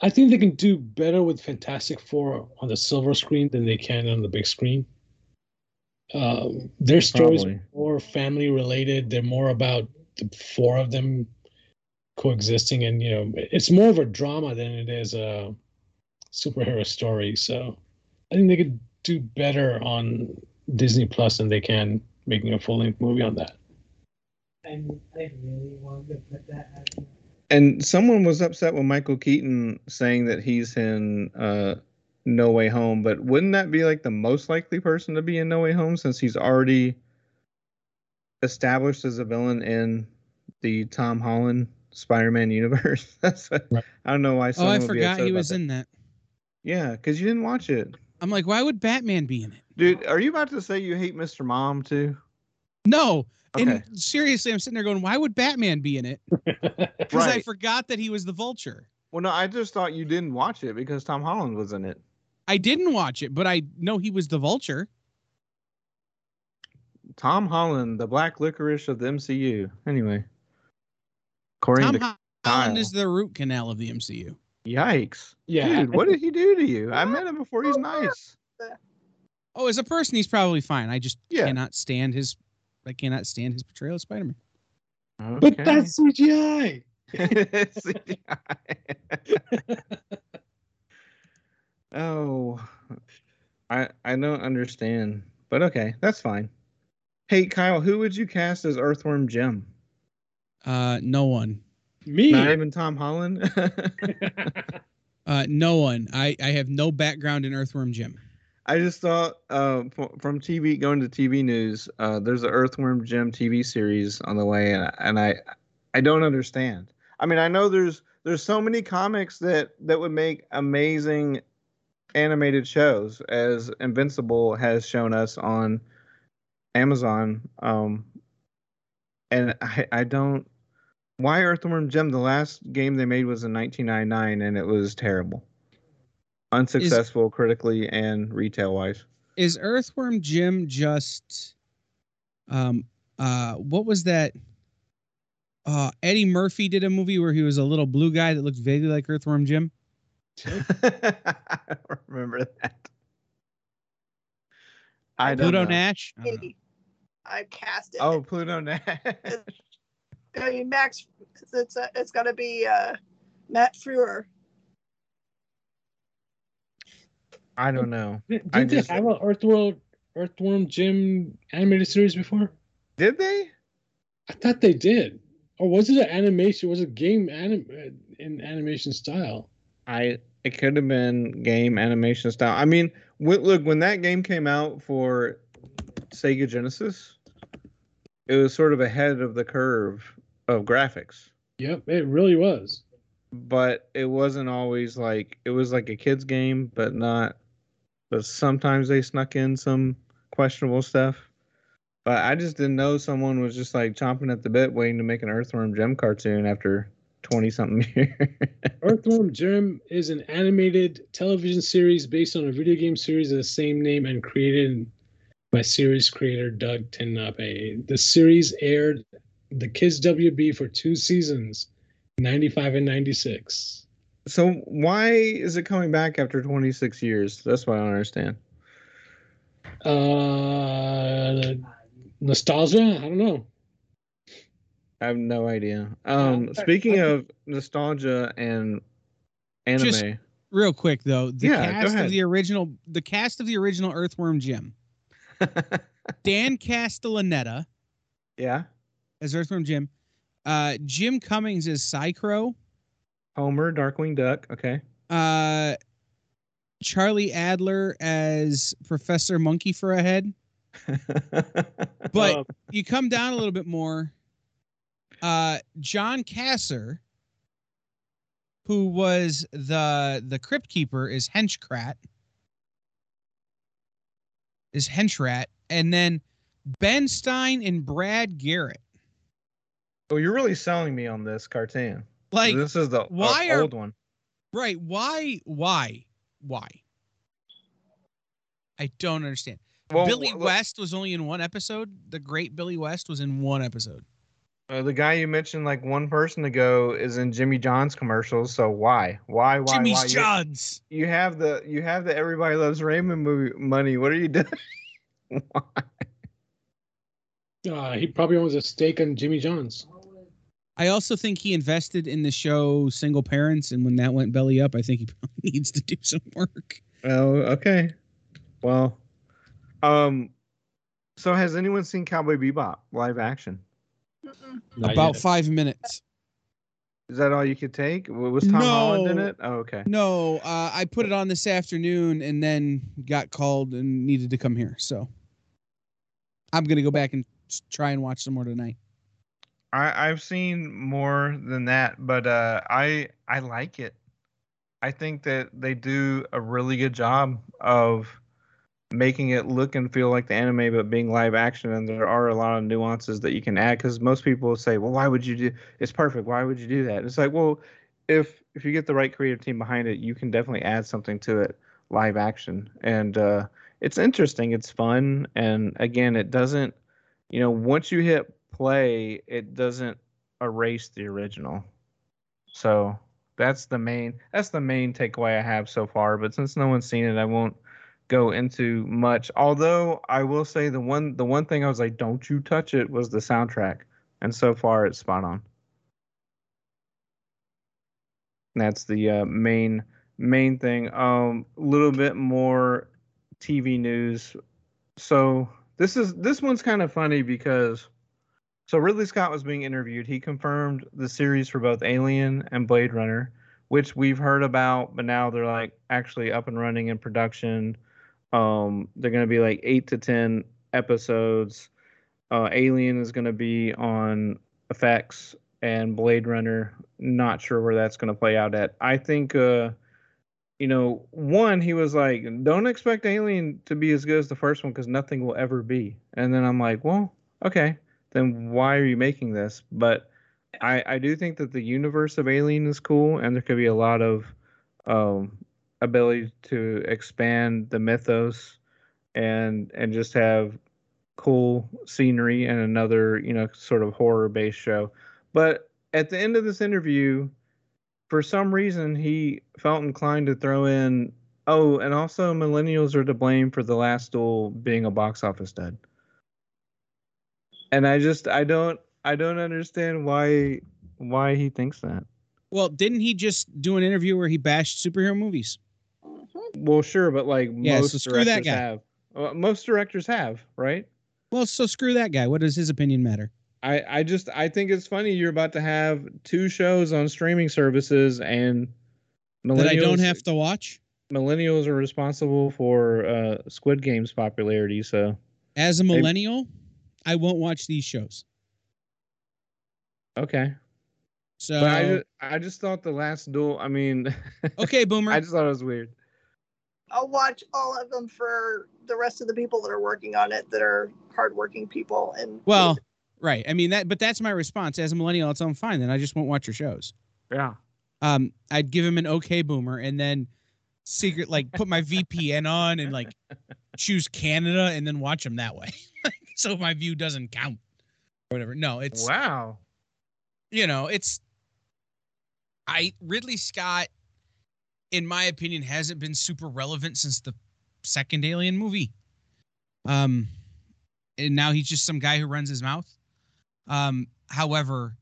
I think they can do better with Fantastic Four on the silver screen than they can on the big screen. Um, their stories Probably. are more family related. They're more about the four of them coexisting, and you know, it's more of a drama than it is a superhero story. So, I think they could do better on Disney and they can making a full length movie on that. And I really wanted to put that as And someone was upset with Michael Keaton saying that he's in uh, No Way Home, but wouldn't that be like the most likely person to be in No Way Home since he's already established as a villain in the Tom Holland Spider-Man universe. <laughs> That's what, Right. I don't know why. Oh, I would be forgot upset he was that. in that. Yeah, because you didn't watch it, I'm like, why would Batman be in it? Dude. Are you about to say you hate Mr. Mom too? No. Okay, And seriously, I'm sitting there going, why would Batman be in it? <laughs> Because I forgot that he was the vulture. well, no, I just thought you didn't watch it because Tom Holland was in it. I didn't watch it, but I know he was the vulture. Tom Holland, the black licorice of the MCU. Anyway, according Tom to Holland Kyle. is the root canal of the MCU. yikes, yeah. dude, what did he do to you? I met him before. He's nice. <laughs> Oh, as a person, he's probably fine. I just Yeah. cannot stand his. I cannot stand his portrayal of Spider-Man. But Okay. that's CGI. <laughs> oh, I I don't understand, but okay, that's fine. Hey, Kyle, who would you cast as Earthworm Jim? Uh, no one. Me. Not even Tom Holland. <laughs> Uh, no one. I I have no background in Earthworm Jim. I just thought uh, from TV going to TV news, uh, there's an Earthworm Jim TV series on the way, and, and I I don't understand. I mean, I know there's there's so many comics that that would make amazing animated shows, as Invincible has shown us on Amazon. Um, and I I don't. Why Earthworm Jim? The last game they made was in 1999, and it was terrible, unsuccessful critically and retail wise. Is Earthworm Jim just? Um. Uh. What was that? Uh, Eddie Murphy did a movie where he was a little blue guy that looked vaguely like Earthworm Jim. I <laughs> don't remember that. I don't Pluto know. Nash. I don't know. Hey, I cast it. Oh, Pluto Nash. <laughs> I mean, Max. It's it's, uh, it's got to be uh, Matt Frewer. I don't know. Did I they just- have an Earthworm Earthworm Jim animated series before? Did they? I thought they did. Or was it an animation? Was it game anim- uh, in animation style? I it could have been game animation style. I mean, look when that game came out for Sega Genesis, it was sort of ahead of the curve of graphics, Yep, it really was. but it wasn't always like it was like a kids game, but not. But sometimes they snuck in some questionable stuff. But I just didn't know someone was just like chomping at the bit, waiting to make an Earthworm Jim cartoon after twenty something <laughs> years. Earthworm Jim is an animated television series based on a video game series of the same name and created by series creator Doug TenNapel. The series aired the Kids WB for two seasons, 95 and 96. So why is it coming back after 26 years? That's what I don't understand. Uh, nostalgia? I don't know. I have no idea. Um, speaking of nostalgia and anime, Just- Real quick though, the Yeah, cast of the original, the cast of the original Earthworm Jim, <laughs> Dan Castellaneta yeah, as Earthworm Jim, uh, Jim Cummings as Psy-Crow, Homer, Darkwing Duck. Okay, uh, Charlie Adler as Professor Monkey for a Head. <laughs> But Uh, you come down a little bit more. Uh, John Kassir, who was the the crypt keeper, is Henchrat. Is Henchrat, and then Ben Stein and Brad Garrett. oh, you're really selling me on this cartoon. Like, this is the uh, why are- old one. right? Why? Why? Why? I don't understand. Well, Billy wh- West was only in one episode. The great Billy West was in one episode. uh, the guy you mentioned like one person ago is in Jimmy John's commercials. So why, why, why, Jimmy's why? You- Johns. You, have the you have the Everybody Loves Raymond movie money. What are you doing? <laughs> Why? uh, he probably owns a stake in Jimmy John's. I also think he invested in the show Single Parents, and when that went belly up, I think he <laughs> probably needs to do some work. Oh, okay. Well, um, so has anyone seen Cowboy Bebop live action? Not About yet. five minutes. Is that all you could take? Was Tom Holland in it? Oh, okay. No, uh, I put it on this afternoon and then got called and needed to come here. So I'm gonna go back and try and watch some more tonight. I I've seen more than that, but uh, I I like it. I think that they do a really good job of making it look and feel like the anime, but being live action. And there are a lot of nuances that you can add because most people say, "Well, why would you do? It's perfect. Why would you do that?" It's like, well, if if you get the right creative team behind it, you can definitely add something to it live action, and uh, it's interesting. It's fun, and again, it doesn't. You know, once you hit play, it doesn't erase the original. So that's the main that's the main takeaway I have so far. But since no one's seen it, I won't go into much. Although I will say the one the one thing I was like, don't you touch it was the soundtrack. And so far it's spot on. That's the uh, main main thing. Um a little bit more TV news. So this is this one's kind of funny because so Ridley Scott was being interviewed. He confirmed the series for both Alien and Blade Runner, which we've heard about, but now they're like actually up and running in production. Um, they're going to be like eight to ten episodes. Uh, Alien is going to be on FX, and Blade Runner. Not sure where that's going to play out at. I think, uh, you know, one he was like, "Don't expect Alien to be as good as the first one because nothing will ever be." And then I'm like, "Well, okay, then why are you making this?" But I I do think that the universe of Alien is cool, and there could be a lot of um, ability to expand the mythos and and just have cool scenery and another you know sort of horror based show but at the end of this interview for some reason he felt inclined to throw in oh and also millennials are to blame for the last duel being a box office dud and i just i don't i don't understand why why he thinks that Well, didn't he just do an interview where he bashed superhero movies? Mhm. well sure but like Yeah, most so screw that directors guy. have well, most directors have right Well, so screw that guy. What does his opinion matter? I, I just I think it's funny you're about to have two shows on streaming services and That I don't have to watch? millennials are responsible for uh, Squid Game's popularity. So As a millennial, I won't watch these shows. okay, So but I just, I just thought the last duel. I mean, <laughs> okay, boomer. I just thought it was weird. I'll watch all of them for the rest of the people that are working on it that are hardworking people and well, right. I mean that, but that's my response. As a millennial, it's I'm fine. Then I just won't watch your shows. Yeah, Um, I'd give him an okay boomer, and then secret like put my VPN on and like choose Canada, and then watch them that way. <laughs> so my view doesn't count or whatever. No, it's wow. you know, it's I Ridley Scott, in my opinion, hasn't been super relevant since the second Alien movie. Um, and now he's just some guy who runs his mouth. Um, however,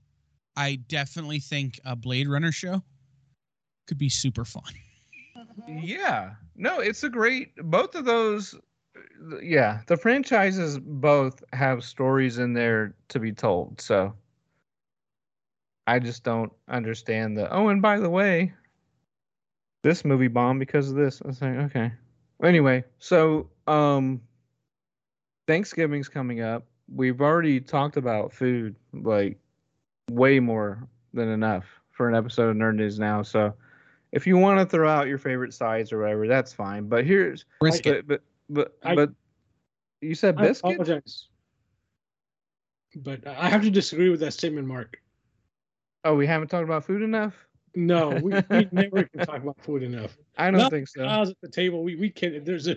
I definitely think a Blade Runner show could be super fun. Yeah, no, it's a great. Both of those, yeah, the franchises both have stories in there to be told. So I just don't understand the. Oh, and by the way, this movie bombed because of this. I was like, okay. Anyway, so um, Thanksgiving's coming up. We've already talked about food like way more than enough for an episode of Nerd News now. So if you want to throw out your favorite sides or whatever, that's fine. But here's Brisket. but but but, I- but you said I biscuit. apologize. But I have to disagree with that statement, Mark. Oh, we haven't talked about food enough. No, we, we <laughs> never can talk about food enough. I don't Not think so. I was at the table. We we can. There's a.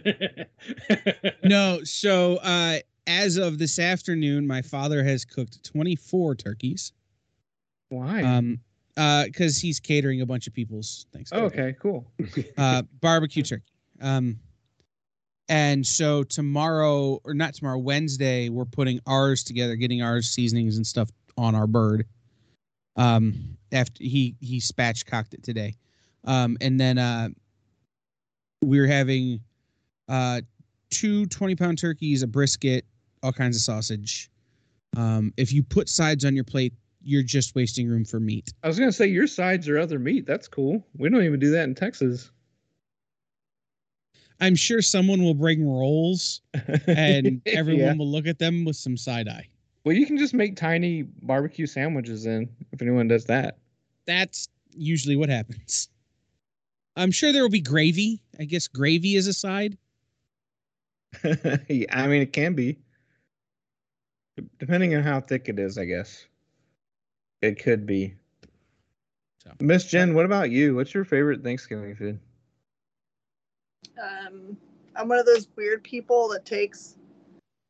<laughs> No, so uh, as of this afternoon, my father has cooked 24 turkeys. Why? Um, uh, because he's catering a bunch of people's oh, okay, cool. uh, barbecue turkey. Um, and so tomorrow, or not tomorrow, Wednesday, we're putting ours together, getting ours seasonings and stuff on our bird. Um, after he he spatchcocked it today, um, and then uh, we're having uh two 20 pound turkeys, a brisket, all kinds of sausage. Um, if you put sides on your plate, you're just wasting room for meat. I was gonna say your sides are other meat. That's cool. We don't even do that in Texas. I'm sure someone will bring rolls and <laughs> everyone Yeah. will look at them with some side eye. Well, you can just make tiny barbecue sandwiches in if anyone does that. That's usually what happens. I'm sure there will be gravy. I guess gravy is a side. <laughs> Yeah, I mean, it can be. Depending on how thick it is, I guess. It could be. So. Miss Jen, what about you? What's your favorite Thanksgiving food? Um, I'm one of those weird people that takes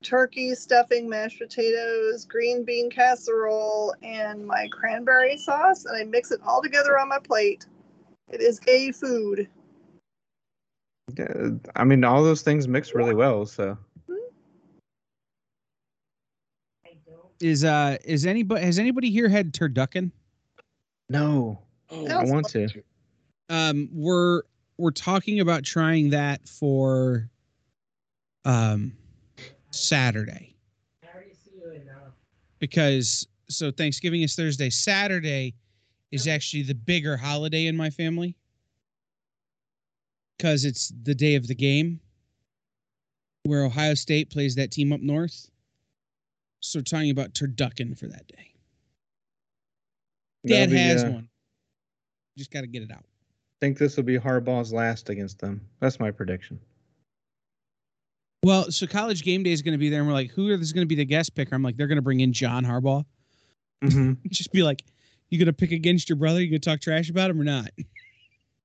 turkey, stuffing, mashed potatoes, green bean casserole, and my cranberry sauce, and I mix it all together on my plate. It is a food. Yeah, I mean, all those things mix really well. So Is uh is anybody has anybody here had turducken? no, Oh, I I want to. Um we're we're talking about trying that for um Saturday I already see you enough. because so Thanksgiving is Thursday. Saturday is actually the bigger holiday in my family because it's the day of the game where Ohio State plays that team up north. So we're talking about turducken for that day. Dad be, has uh, one. Just got to get it out. Think this will be Harbaugh's last against them. That's my prediction. Well, so college game day is going to be there, and we're like, who is going to be the guest picker? I'm like, they're going to bring in John Harbaugh. hmm <laughs> Just be like, you going to pick against your brother? You going to talk trash about him or not? <laughs>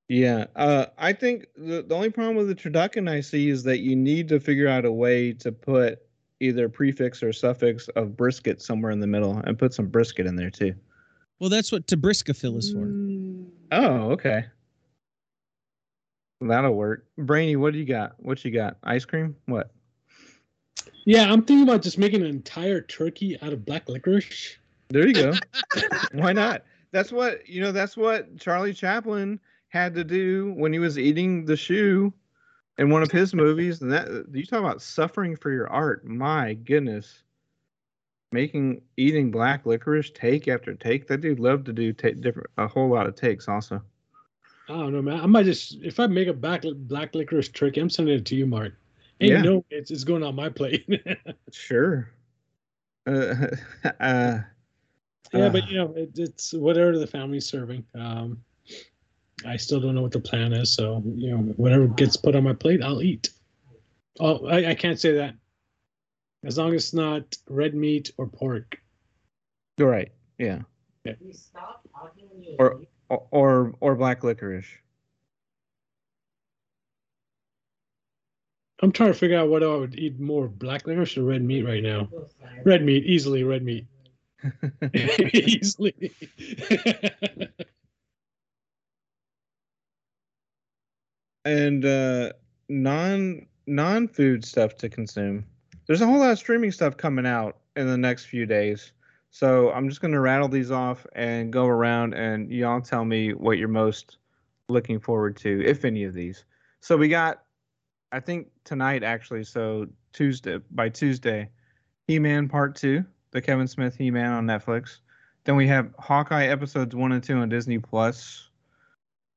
Yeah, uh, I think the the only problem with the turducken I see is that you need to figure out a way to put either prefix or suffix of brisket somewhere in the middle and put some brisket in there too. Well, that's what Tabriskafil is for. Mm. Oh, okay. That'll work. Brainy, what do you got? What you got? Ice cream? What? Yeah, I'm thinking about just making an entire turkey out of black licorice. There you go. <laughs> Why not? That's what you know. That's what Charlie Chaplin had to do when he was eating the shoe in one of his movies. And that you talk about suffering for your art. My goodness, making eating black licorice take after take. That dude loved to do ta different a whole lot of takes. Also, I don't know, man. I might just if I make a black black licorice trick, I'm sending it to you, Mark. And Yeah. you know it's, it's going on my plate. <laughs> sure. Uh, <laughs> uh, but uh, you know it, it's whatever the family's serving. Um, I still don't know what the plan is, so you know whatever gets put on my plate, I'll eat. Oh, I, I can't say that. As long as it's not red meat or pork. you're right. Yeah. You stop talking when you Or- leave. Or or, or black licorice. I'm trying to figure out what I would eat more, black licorice or red meat right now. Red meat, easily red meat. <laughs> easily. and uh non non food stuff to consume. There's a whole lot of streaming stuff coming out in the next few days. So I'm just gonna rattle these off and go around and y'all tell me what you're most looking forward to, if any of these. So we got I think tonight actually, so Tuesday by Tuesday, He Man Part Two, the Kevin Smith He Man on Netflix. Then we have Hawkeye episodes one and two on Disney Plus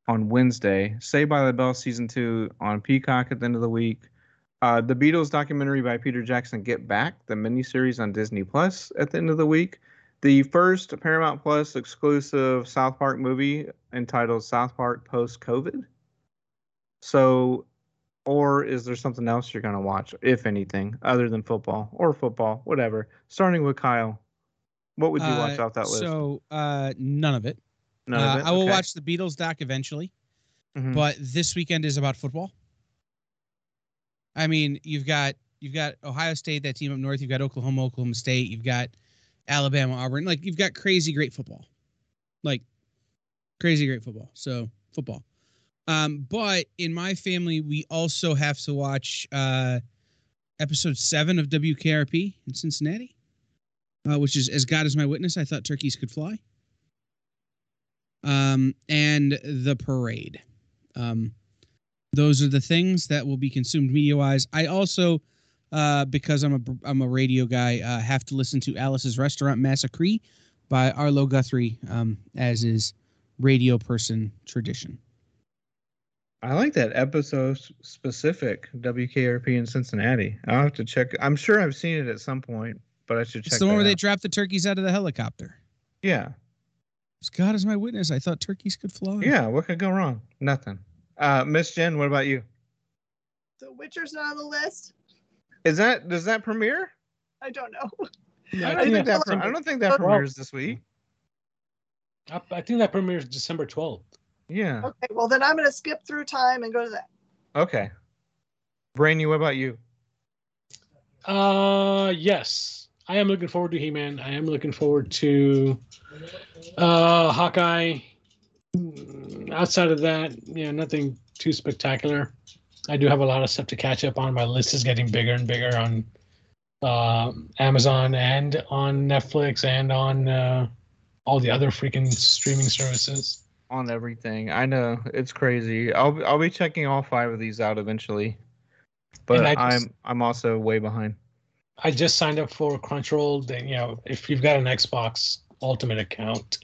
on Wednesday. Saved by the Bell season two on Peacock at the end of the week. Uh, the Beatles documentary by Peter Jackson, Get Back, the miniseries on Disney Plus at the end of the week. The first Paramount Plus exclusive South Park movie entitled South Park Post COVID. So, or is there something else you're going to watch, if anything, other than football or football, whatever? Starting with Kyle, what would you watch Uh, off that list? So uh, none of it. None Uh, of it? I will Okay. watch the Beatles doc eventually, Mhm. but this weekend is about football. I mean, you've got you've got Ohio State, that team up north. You've got Oklahoma, Oklahoma State. You've got Alabama, Auburn. Like you've got crazy great football, like crazy great football. So football. Um, but in my family, we also have to watch uh, episode seven of WKRP in Cincinnati, uh, which is "As God Is My Witness." I thought turkeys could fly um, and the parade. Um, those are the things that will be consumed media wise. I also, uh, because I'm a I'm a radio guy, uh, have to listen to Alice's Restaurant Massacre by Arlo Guthrie, um, as is radio person tradition. I like that episode specific WKRP in Cincinnati. I'll have to check. I'm sure I've seen it at some point. but I should check. It's the one where they drop the turkeys out of the helicopter. Yeah, As God is my witness, I thought turkeys could fly. yeah. What could go wrong? Nothing. Uh, Miss Jen, what about you? The Witcher's not on the list. Is that does that premiere? I don't know. Yeah, I I don't think think that. that's Pre- I don't think that Well- premieres this week. I, I think that premieres December 12th. Yeah. Okay, well then I'm gonna skip through time and go to that. Okay. Brainy, what about you? Uh, yes, I am looking forward to He-Man. I am looking forward to uh, Hawkeye. Mm, Outside of that, yeah, nothing too spectacular. I do have a lot of stuff to catch up on. My list is getting bigger and bigger on uh, Amazon and on Netflix and on uh, all the other freaking streaming services. On everything. I know it's crazy. I'll be- I'll be checking all five of these out eventually, but I I'm I'm also way behind. I just signed up for Crunchyroll. You know, if you've got an Xbox Ultimate account,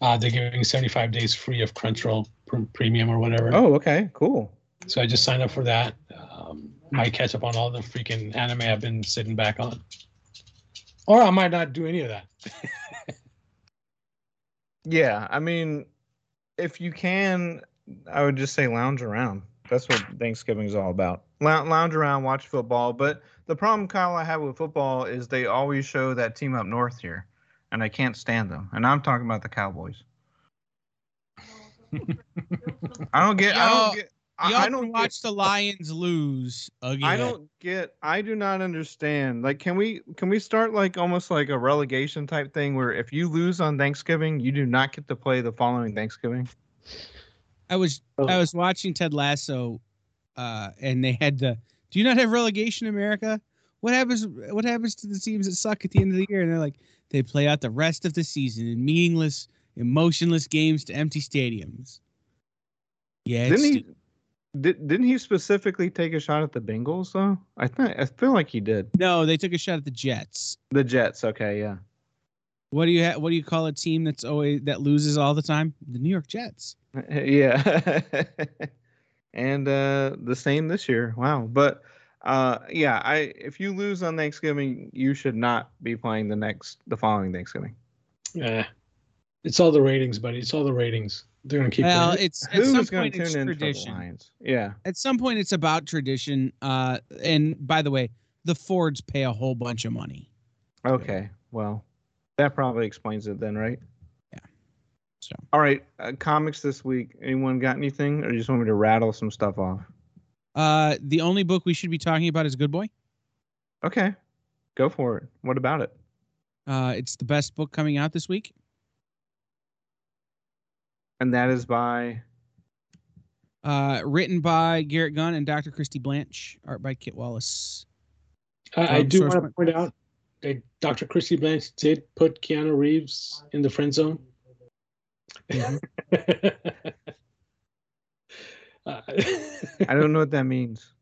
uh, they're giving 75 days free of Crunchyroll pr- Premium or whatever. Oh, okay, cool. So I just signed up for that. Um, might catch up on all the freaking anime I've been sitting back on, or I might not do any of that. <laughs> Yeah, I mean, if you can, I would just say lounge around. That's what Thanksgiving is all about. Lou- Lounge around, watch football. But the problem, Kyle, I have with football is they always show that team up north here, and I can't stand them. And I'm talking about the Cowboys. <laughs> I don't get. I don't get. I, Y'all I don't get, watch the Lions lose again. I don't get. I do not understand. Like, can we can we start like almost like a relegation type thing where if you lose on Thanksgiving, you do not get to play the following Thanksgiving? I was Oh. I was watching Ted Lasso, uh, and they had the. Do you not have relegation America? What happens? What happens to the teams that suck at the end of the year? And they're like, they play out the rest of the season in meaningless, emotionless games to empty stadiums. Yeah, Didn't he? Did, didn't he specifically take a shot at the Bengals though? I think I feel like he did. no, they took a shot at the Jets. The Jets. Okay, yeah. What do you ha- What do you call a team that's always that loses all the time? The New York Jets. <laughs> yeah. <laughs> and uh the same this year. Wow. But uh yeah, I if you lose on Thanksgiving, you should not be playing the next the following Thanksgiving. Yeah, it's all the ratings, buddy. It's all the ratings. They're gonna keep. Well, doing it's at Who's some going point to it's tune in for the tradition. Lions? Yeah. at some point it's about tradition uh and by the way the fords pay a whole bunch of money Okay. Well, that probably explains it then, right? Yeah. So. All right, uh, comics this week. Anyone got anything, or you just want me to rattle some stuff off? Uh the only book we should be talking about is good boy Okay, go for it. What about it? uh it's the best book coming out this week And that is by. uh written by garrett gunn and dr christy blanch art by kit wallace I, I do want to point out that Dr. Christy Blanch did put Keanu Reeves in the friend zone. Mhm. <laughs> Uh, I don't know what that <laughs> means.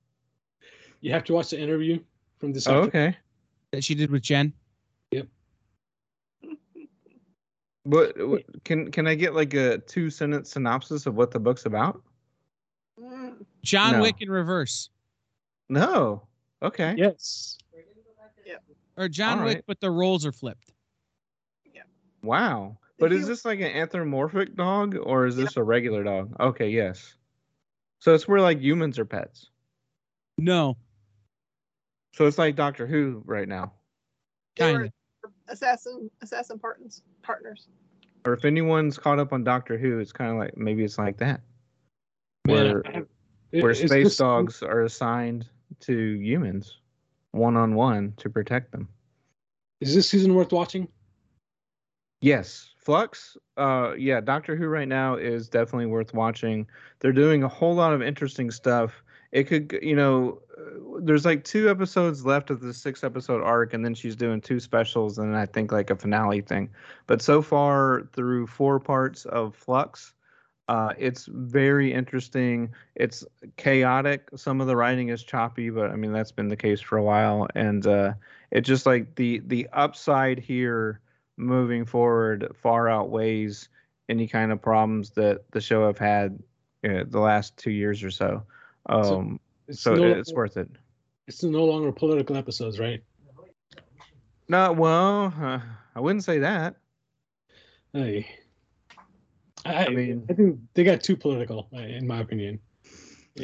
you have to watch the interview from this. Oh, okay. that she did with jen What, what can can I get like a two sentence synopsis of what the book's about? John No. wick in reverse No. Okay. Yes. or john All wick but the roles are flipped Yeah. Wow. But If is you- this like an anthropomorphic dog or is this a regular dog? Okay, yes. So it's where like humans are pets. no So it's like Doctor Who right now. Kind of assassin assassin partners partners. Or if anyone's caught up on Doctor Who, it's kind of like maybe it's like that. Where I it- where space just- dogs are assigned to humans one on one to protect them. Is this season worth watching? Yes, Flux. Uh, yeah, Doctor Who right now is definitely worth watching. They're doing a whole lot of interesting stuff. It could, you know, uh, there's like two episodes left of the six episode arc, and then she's doing two specials, and I think like a finale thing. But so far, through four parts of Flux, uh, it's very interesting. It's chaotic. Some of the writing is choppy, but I mean that's been the case for a while, and uh, it just like the the upside here moving forward far outweighs any kind of problems that the show have had uh, the last two years or so. Um, It's so no, it's worth it. it's no longer political episodes, right? No, well, uh, I wouldn't say that. Hey. I, I mean- I think they got too political, uh, in my opinion.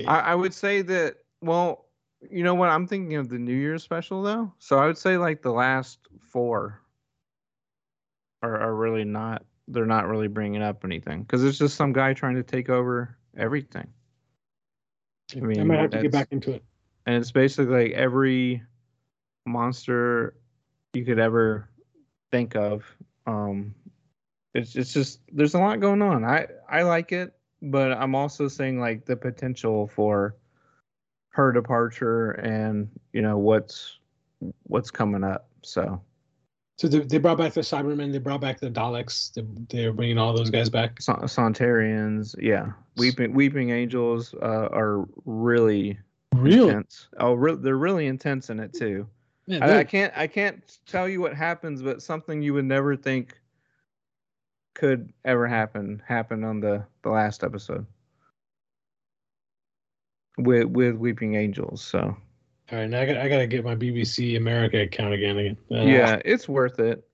I, I would say that. Well, you know what? I'm thinking of the New Year's special though. So I would say like the last four are, are really not. They're not really bringing up anything because it's just some guy trying to take over everything, I, mean, might have to get back into it. and it's basically like every monster you could ever think of. Um, it's it's just there's a lot going on. I I like it, but I'm also saying like the potential for her departure and you know what's what's coming up. So So they, they brought back the Cybermen, they brought back the Daleks, they, they're bringing all those guys back. Sa- Sontarians, yeah, weeping weeping angels uh, are really Really? intense. Oh, re- they're really intense in it too. Man, I, I can't I can't tell you what happens, but something you would never think could ever happen happened on the the last episode with with Weeping Angels. So all right, now I got I gotta get my BBC America account again. again. Uh, yeah, it's worth it.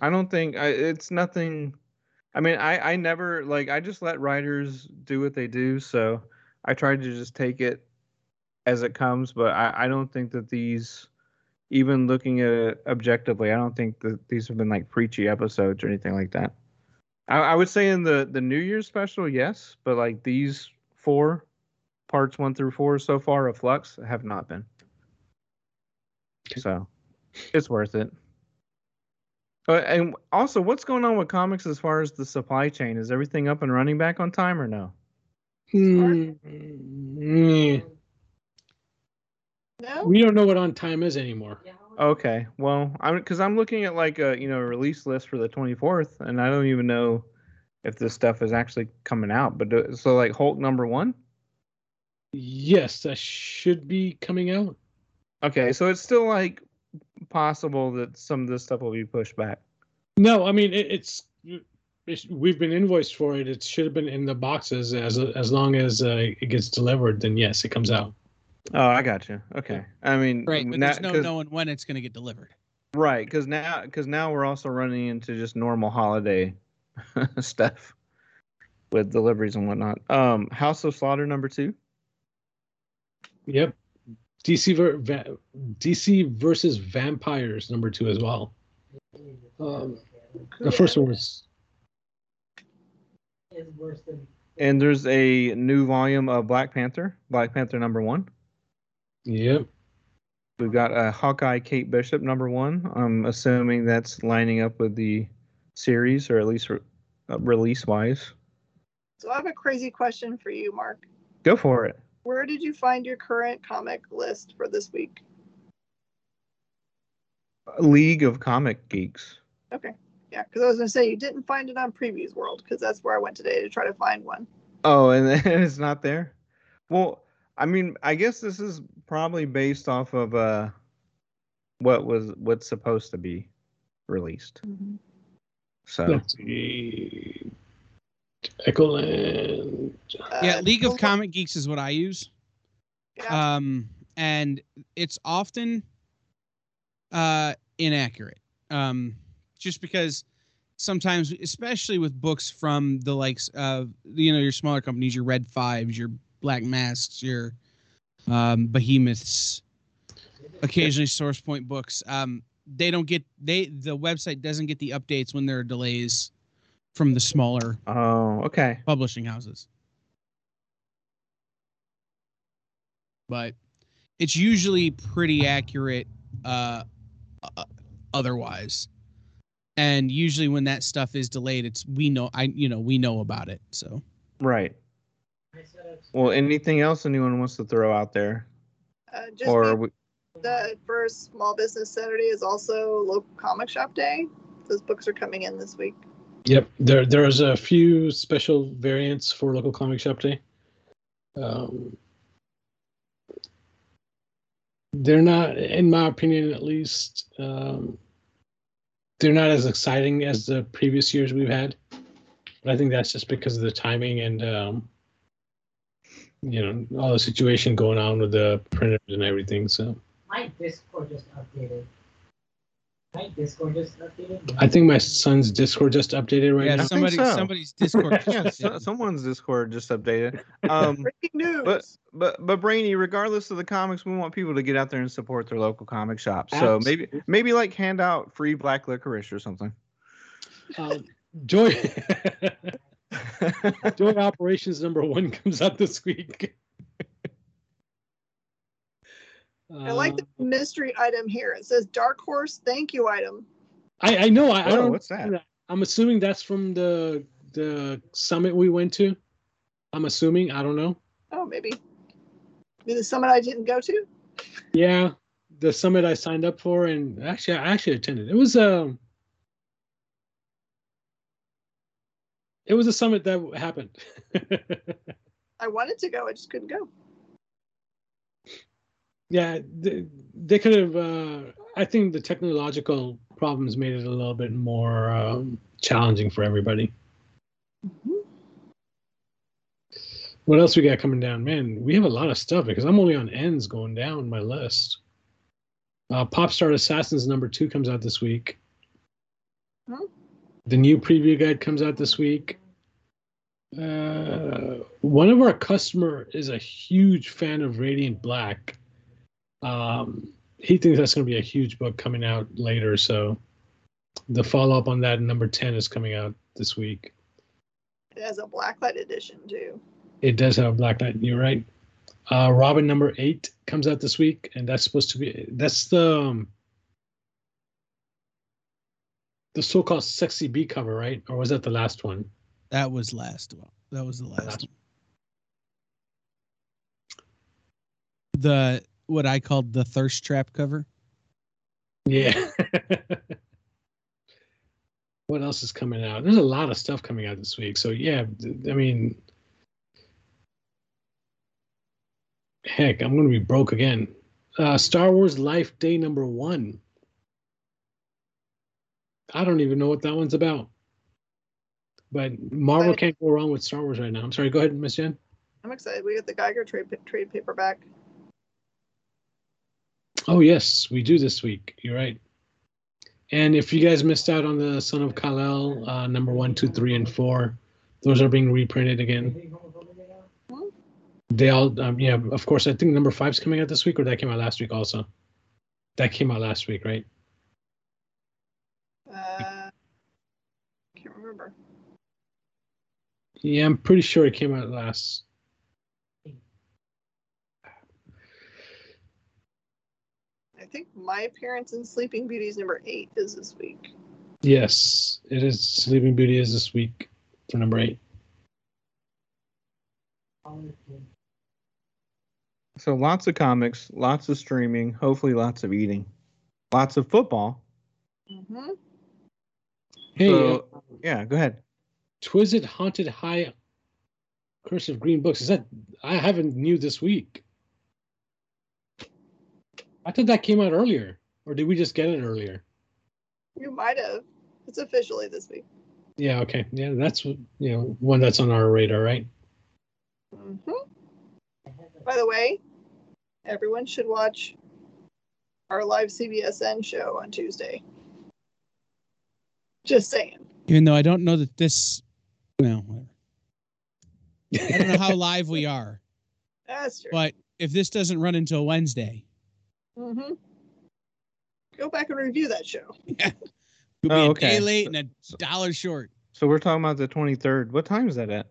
I don't think I, it's nothing. I mean, I I never like I just let writers do what they do. So I tried to just take it as it comes, but I I don't think that these. Even looking at it objectively, I don't think that these have been like preachy episodes or anything like that. I, I would say in the the New Year's special, yes, but like these four parts one through four so far of Flux have not been. So it's worth it. Uh, and also, what's going on with comics as far as the supply chain? Is everything up and running back on time or no? Hmm, mm, No? we don't know what on time is anymore. Okay, well, I'm because I'm looking at like a you know release list for the 24th, and I don't even know if this stuff is actually coming out. But do, so like Hulk number one. Yes, that should be coming out. Okay, so it's still like possible that some of this stuff will be pushed back. No, I mean it, it's, it's we've been invoiced for it. It should have been in the boxes as as long as uh, it gets delivered. Then yes, it comes out. Oh, I got you. Okay, I mean, Right, but now- there's no 'cause- knowing when it's going to get delivered. Right, because now because now we're also running into just normal holiday <laughs> stuff with deliveries and whatnot. Um, House of Slaughter number two. Yep. DC ver- va- DC versus Vampires number two as well. Um, the first one was is worse than And there's a new volume of Black Panther, Black Panther number one. yep. We've got a Hawkeye Kate Bishop number one. I'm assuming that's lining up with the series, or at least re- uh, release wise. So I have a crazy question for you, Mark. Go for it. Where did you find your current comic list for this week? League of Comic Geeks. Okay. Yeah, because I was going to say you didn't find it on Previews World because that's where I went today to try to find one. Oh, and <laughs> it's not there. Well, I mean, I guess this is probably based off of uh, what was what's supposed to be released. So Let's see. Echoland. Yeah, Uh, League of Comic Geeks is what I use. Yeah. um and it's often uh inaccurate um just because sometimes especially with books from the likes of you know your smaller companies your red fives your black masks your um behemoths occasionally source point books um they don't get they the website doesn't get the updates when there are delays from the smaller oh, okay. publishing houses. But it's usually pretty accurate uh, uh, otherwise. And usually when that stuff is delayed, it's we know I you know, we know about it. So Right. I set up Well, anything else anyone wants to throw out there, Uh, just or we, the first Small Business Saturday is also local comic shop day. Those books are coming in this week. Yep. There there's a few special variants for local comic shop day. Um, they're not, in my opinion, at least. Um, they're not as exciting as the previous years we've had. But I think that's just because of the timing and um, you know all the situation going on with the printers and everything. So my Discord just updated. My Discord just updated. I think my son's Discord just updated right yeah, now. somebody, so. somebody's Discord. <laughs> yeah, so, someone's Discord just updated. <laughs> Um, Breaking news. but but but Brainy, regardless of the comics, we want people to get out there and support their local comic shop. So maybe maybe like hand out free black licorice or something. Um, <laughs> Joy Joy Operations number one comes out this week. I like the Uh, mystery item here. It says Dark Horse thank you item. I, I know. I, I Whoa, don't. what's that? I'm assuming that's from the the summit we went to. I'm assuming. I don't know. Oh, maybe. Maybe the summit I didn't go to. Yeah, the summit I signed up for, and actually, I actually attended. It was um, it was a summit that happened. <laughs> I wanted to go, I just couldn't go. Yeah, they, they could have. Uh, I think the technological problems made it a little bit more um, challenging for everybody. What else we got coming down? Man, we have a lot of stuff because I'm only on ends going down my list. Uh, Popstar Assassins number two comes out this week. Hmm. The new preview guide comes out this week. Uh, one of our customer is a huge fan of Radiant Black. Um, he thinks that's going to be a huge book coming out later. So the follow up on that, number 10, is coming out this week. It has a blacklight edition too. It does have a Black Knight. You're right. Uh, Robin number eight comes out this week, and that's supposed to be that's the um, the so-called sexy B cover, right? Or was that the last one? That was last one. That was the last Last one. The what I called the thirst trap cover. Yeah. <laughs> what else is coming out? There's a lot of stuff coming out this week. So yeah, I mean, heck, I'm gonna be broke again. Uh, Star Wars Life Day number one. I don't even know what that one's about. But Marvel Right. can't go wrong with Star Wars right now. I'm sorry. Go ahead, Miss Jen. I'm excited. We got the Geiger trade trade paperback. Oh yes, we do this week. You're right. And if you guys missed out on the Son of Kal-El, uh, number one, two, three, and four, those are being reprinted again. They all, um, yeah, of course. I think number five's coming out this week, or that came out last week also. That came out last week, right? Uh, can't remember. Yeah, I'm pretty sure it came out last. Think my appearance in Sleeping Beauties number eight is this week. Yes, it is. Sleeping Beauty is this week for number eight. So lots of comics, lots of streaming, hopefully lots of eating, lots of football. Mm-hmm. Hey, So- uh, Yeah, go ahead. Twizzit Haunted High Curse of Green Books. Is that I haven't knew this week. I thought that came out earlier, or did we just get it earlier? You might have. It's officially this week. Yeah, okay. Yeah, that's you know one that's on our radar, right? hmm By the way, everyone should watch our live CBSN show on Tuesday. Just saying. Even though I don't know that this. Well, whatever. I don't know how <laughs> live we are, That's true. but if this doesn't run until Wednesday, hmm Go back and review that show. <laughs> we'll be Oh, a okay. day late and a dollar short. So we're talking about the 23rd. What time is that at?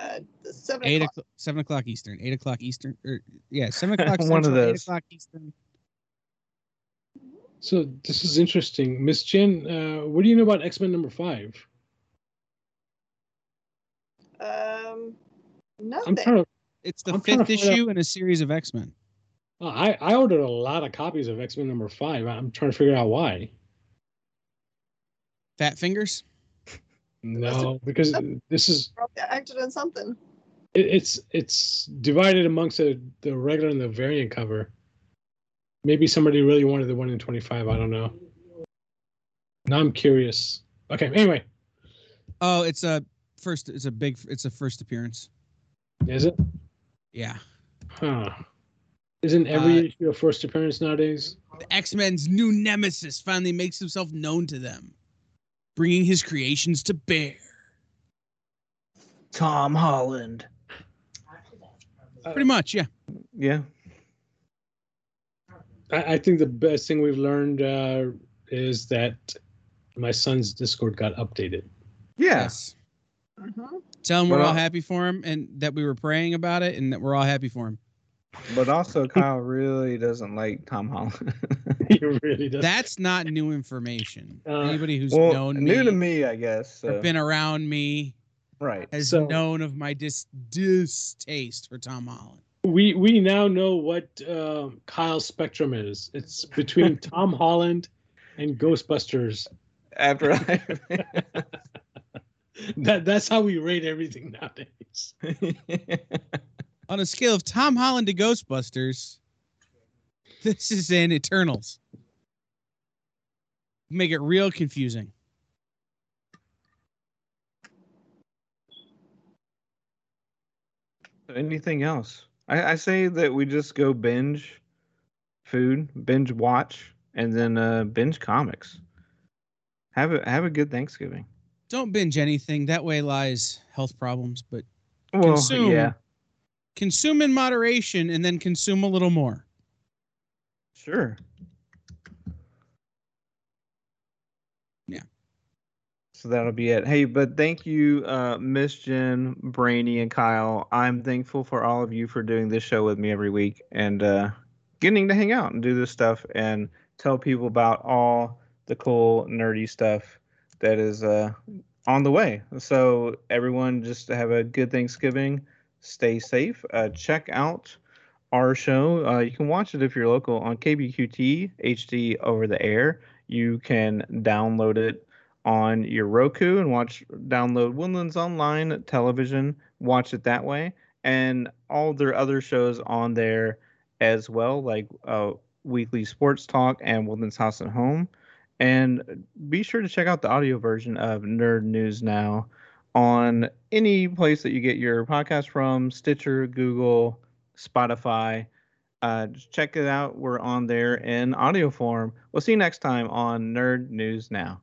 Uh, seven Eight o'clock. o'clock, seven o'clock Eastern, eight o'clock Eastern, or yeah, seven <laughs> o'clock One of Central, eight o'clock Eastern. So this is interesting, Miss Jen. Uh, what do you know about X Men number five? Um, I'm nothing. trying to. It's the I'm fifth find out- issue in a series of X Men. uh, I I ordered a lot of copies of X Men number five. I'm trying to figure out why. Fat Fingers. No, because this is Probably acted in something. it, it's it's divided amongst the, the regular and the variant cover. Maybe somebody really wanted the one in 25. I don't know. Now I'm curious. Okay, anyway, Oh, it's a first. It's a big. It's a first appearance. is it? Yeah. Huh. Isn't every Uh, issue a first appearance nowadays? The X Men's new nemesis finally makes himself known to them, bringing his creations to bear. Tom Holland. Pretty much, yeah. Yeah. I, I think the best thing we've learned uh, is that my son's Discord got updated. Yeah. Yes. Mhm. Tell him we're Well- all happy for him and that we were praying about it and that we're all happy for him. But also, Kyle really doesn't like Tom Holland. <laughs> he really does. That's not new information. Uh, Anybody who's well, known new me, to me, I guess. or so- been around me right. has So- known of my dis- distaste for Tom Holland. we we now know what um, Kyle's spectrum is. It's between <laughs> Tom Holland and Ghostbusters. After <laughs> I. <laughs> That that's how we rate everything nowadays. <laughs> On a scale of Tom Holland to Ghostbusters, this is in Eternals. Make it real confusing. Anything else? I, I say that we just go binge food, binge watch, and then uh, binge comics. Have a have a good Thanksgiving. Don't binge anything. That way lies health problems, but Well, Consume. yeah, consume in moderation and then consume a little more. sure. Yeah. So that'll be it. Hey, but thank you, uh, Miss Jen, Brainy, and Kyle. I'm thankful for all of you for doing this show with me every week and uh, getting to hang out and do this stuff and tell people about all the cool nerdy stuff that is uh, on the way. So everyone, just have a good Thanksgiving. Stay safe. Uh, check out our show. Uh, you can watch it if you're local on KBQT HD over the air. You can download it on your Roku and watch download Woodlands Online television. Watch it that way, and all their other shows on there as well, like uh, Weekly Sports Talk and Woodlands House and Home. And be sure to check out the audio version of Nerd News Now on any place that you get your podcast from Stitcher, Google, Spotify. Uh, just check it out. We're on there in audio form. We'll see you next time on Nerd News Now.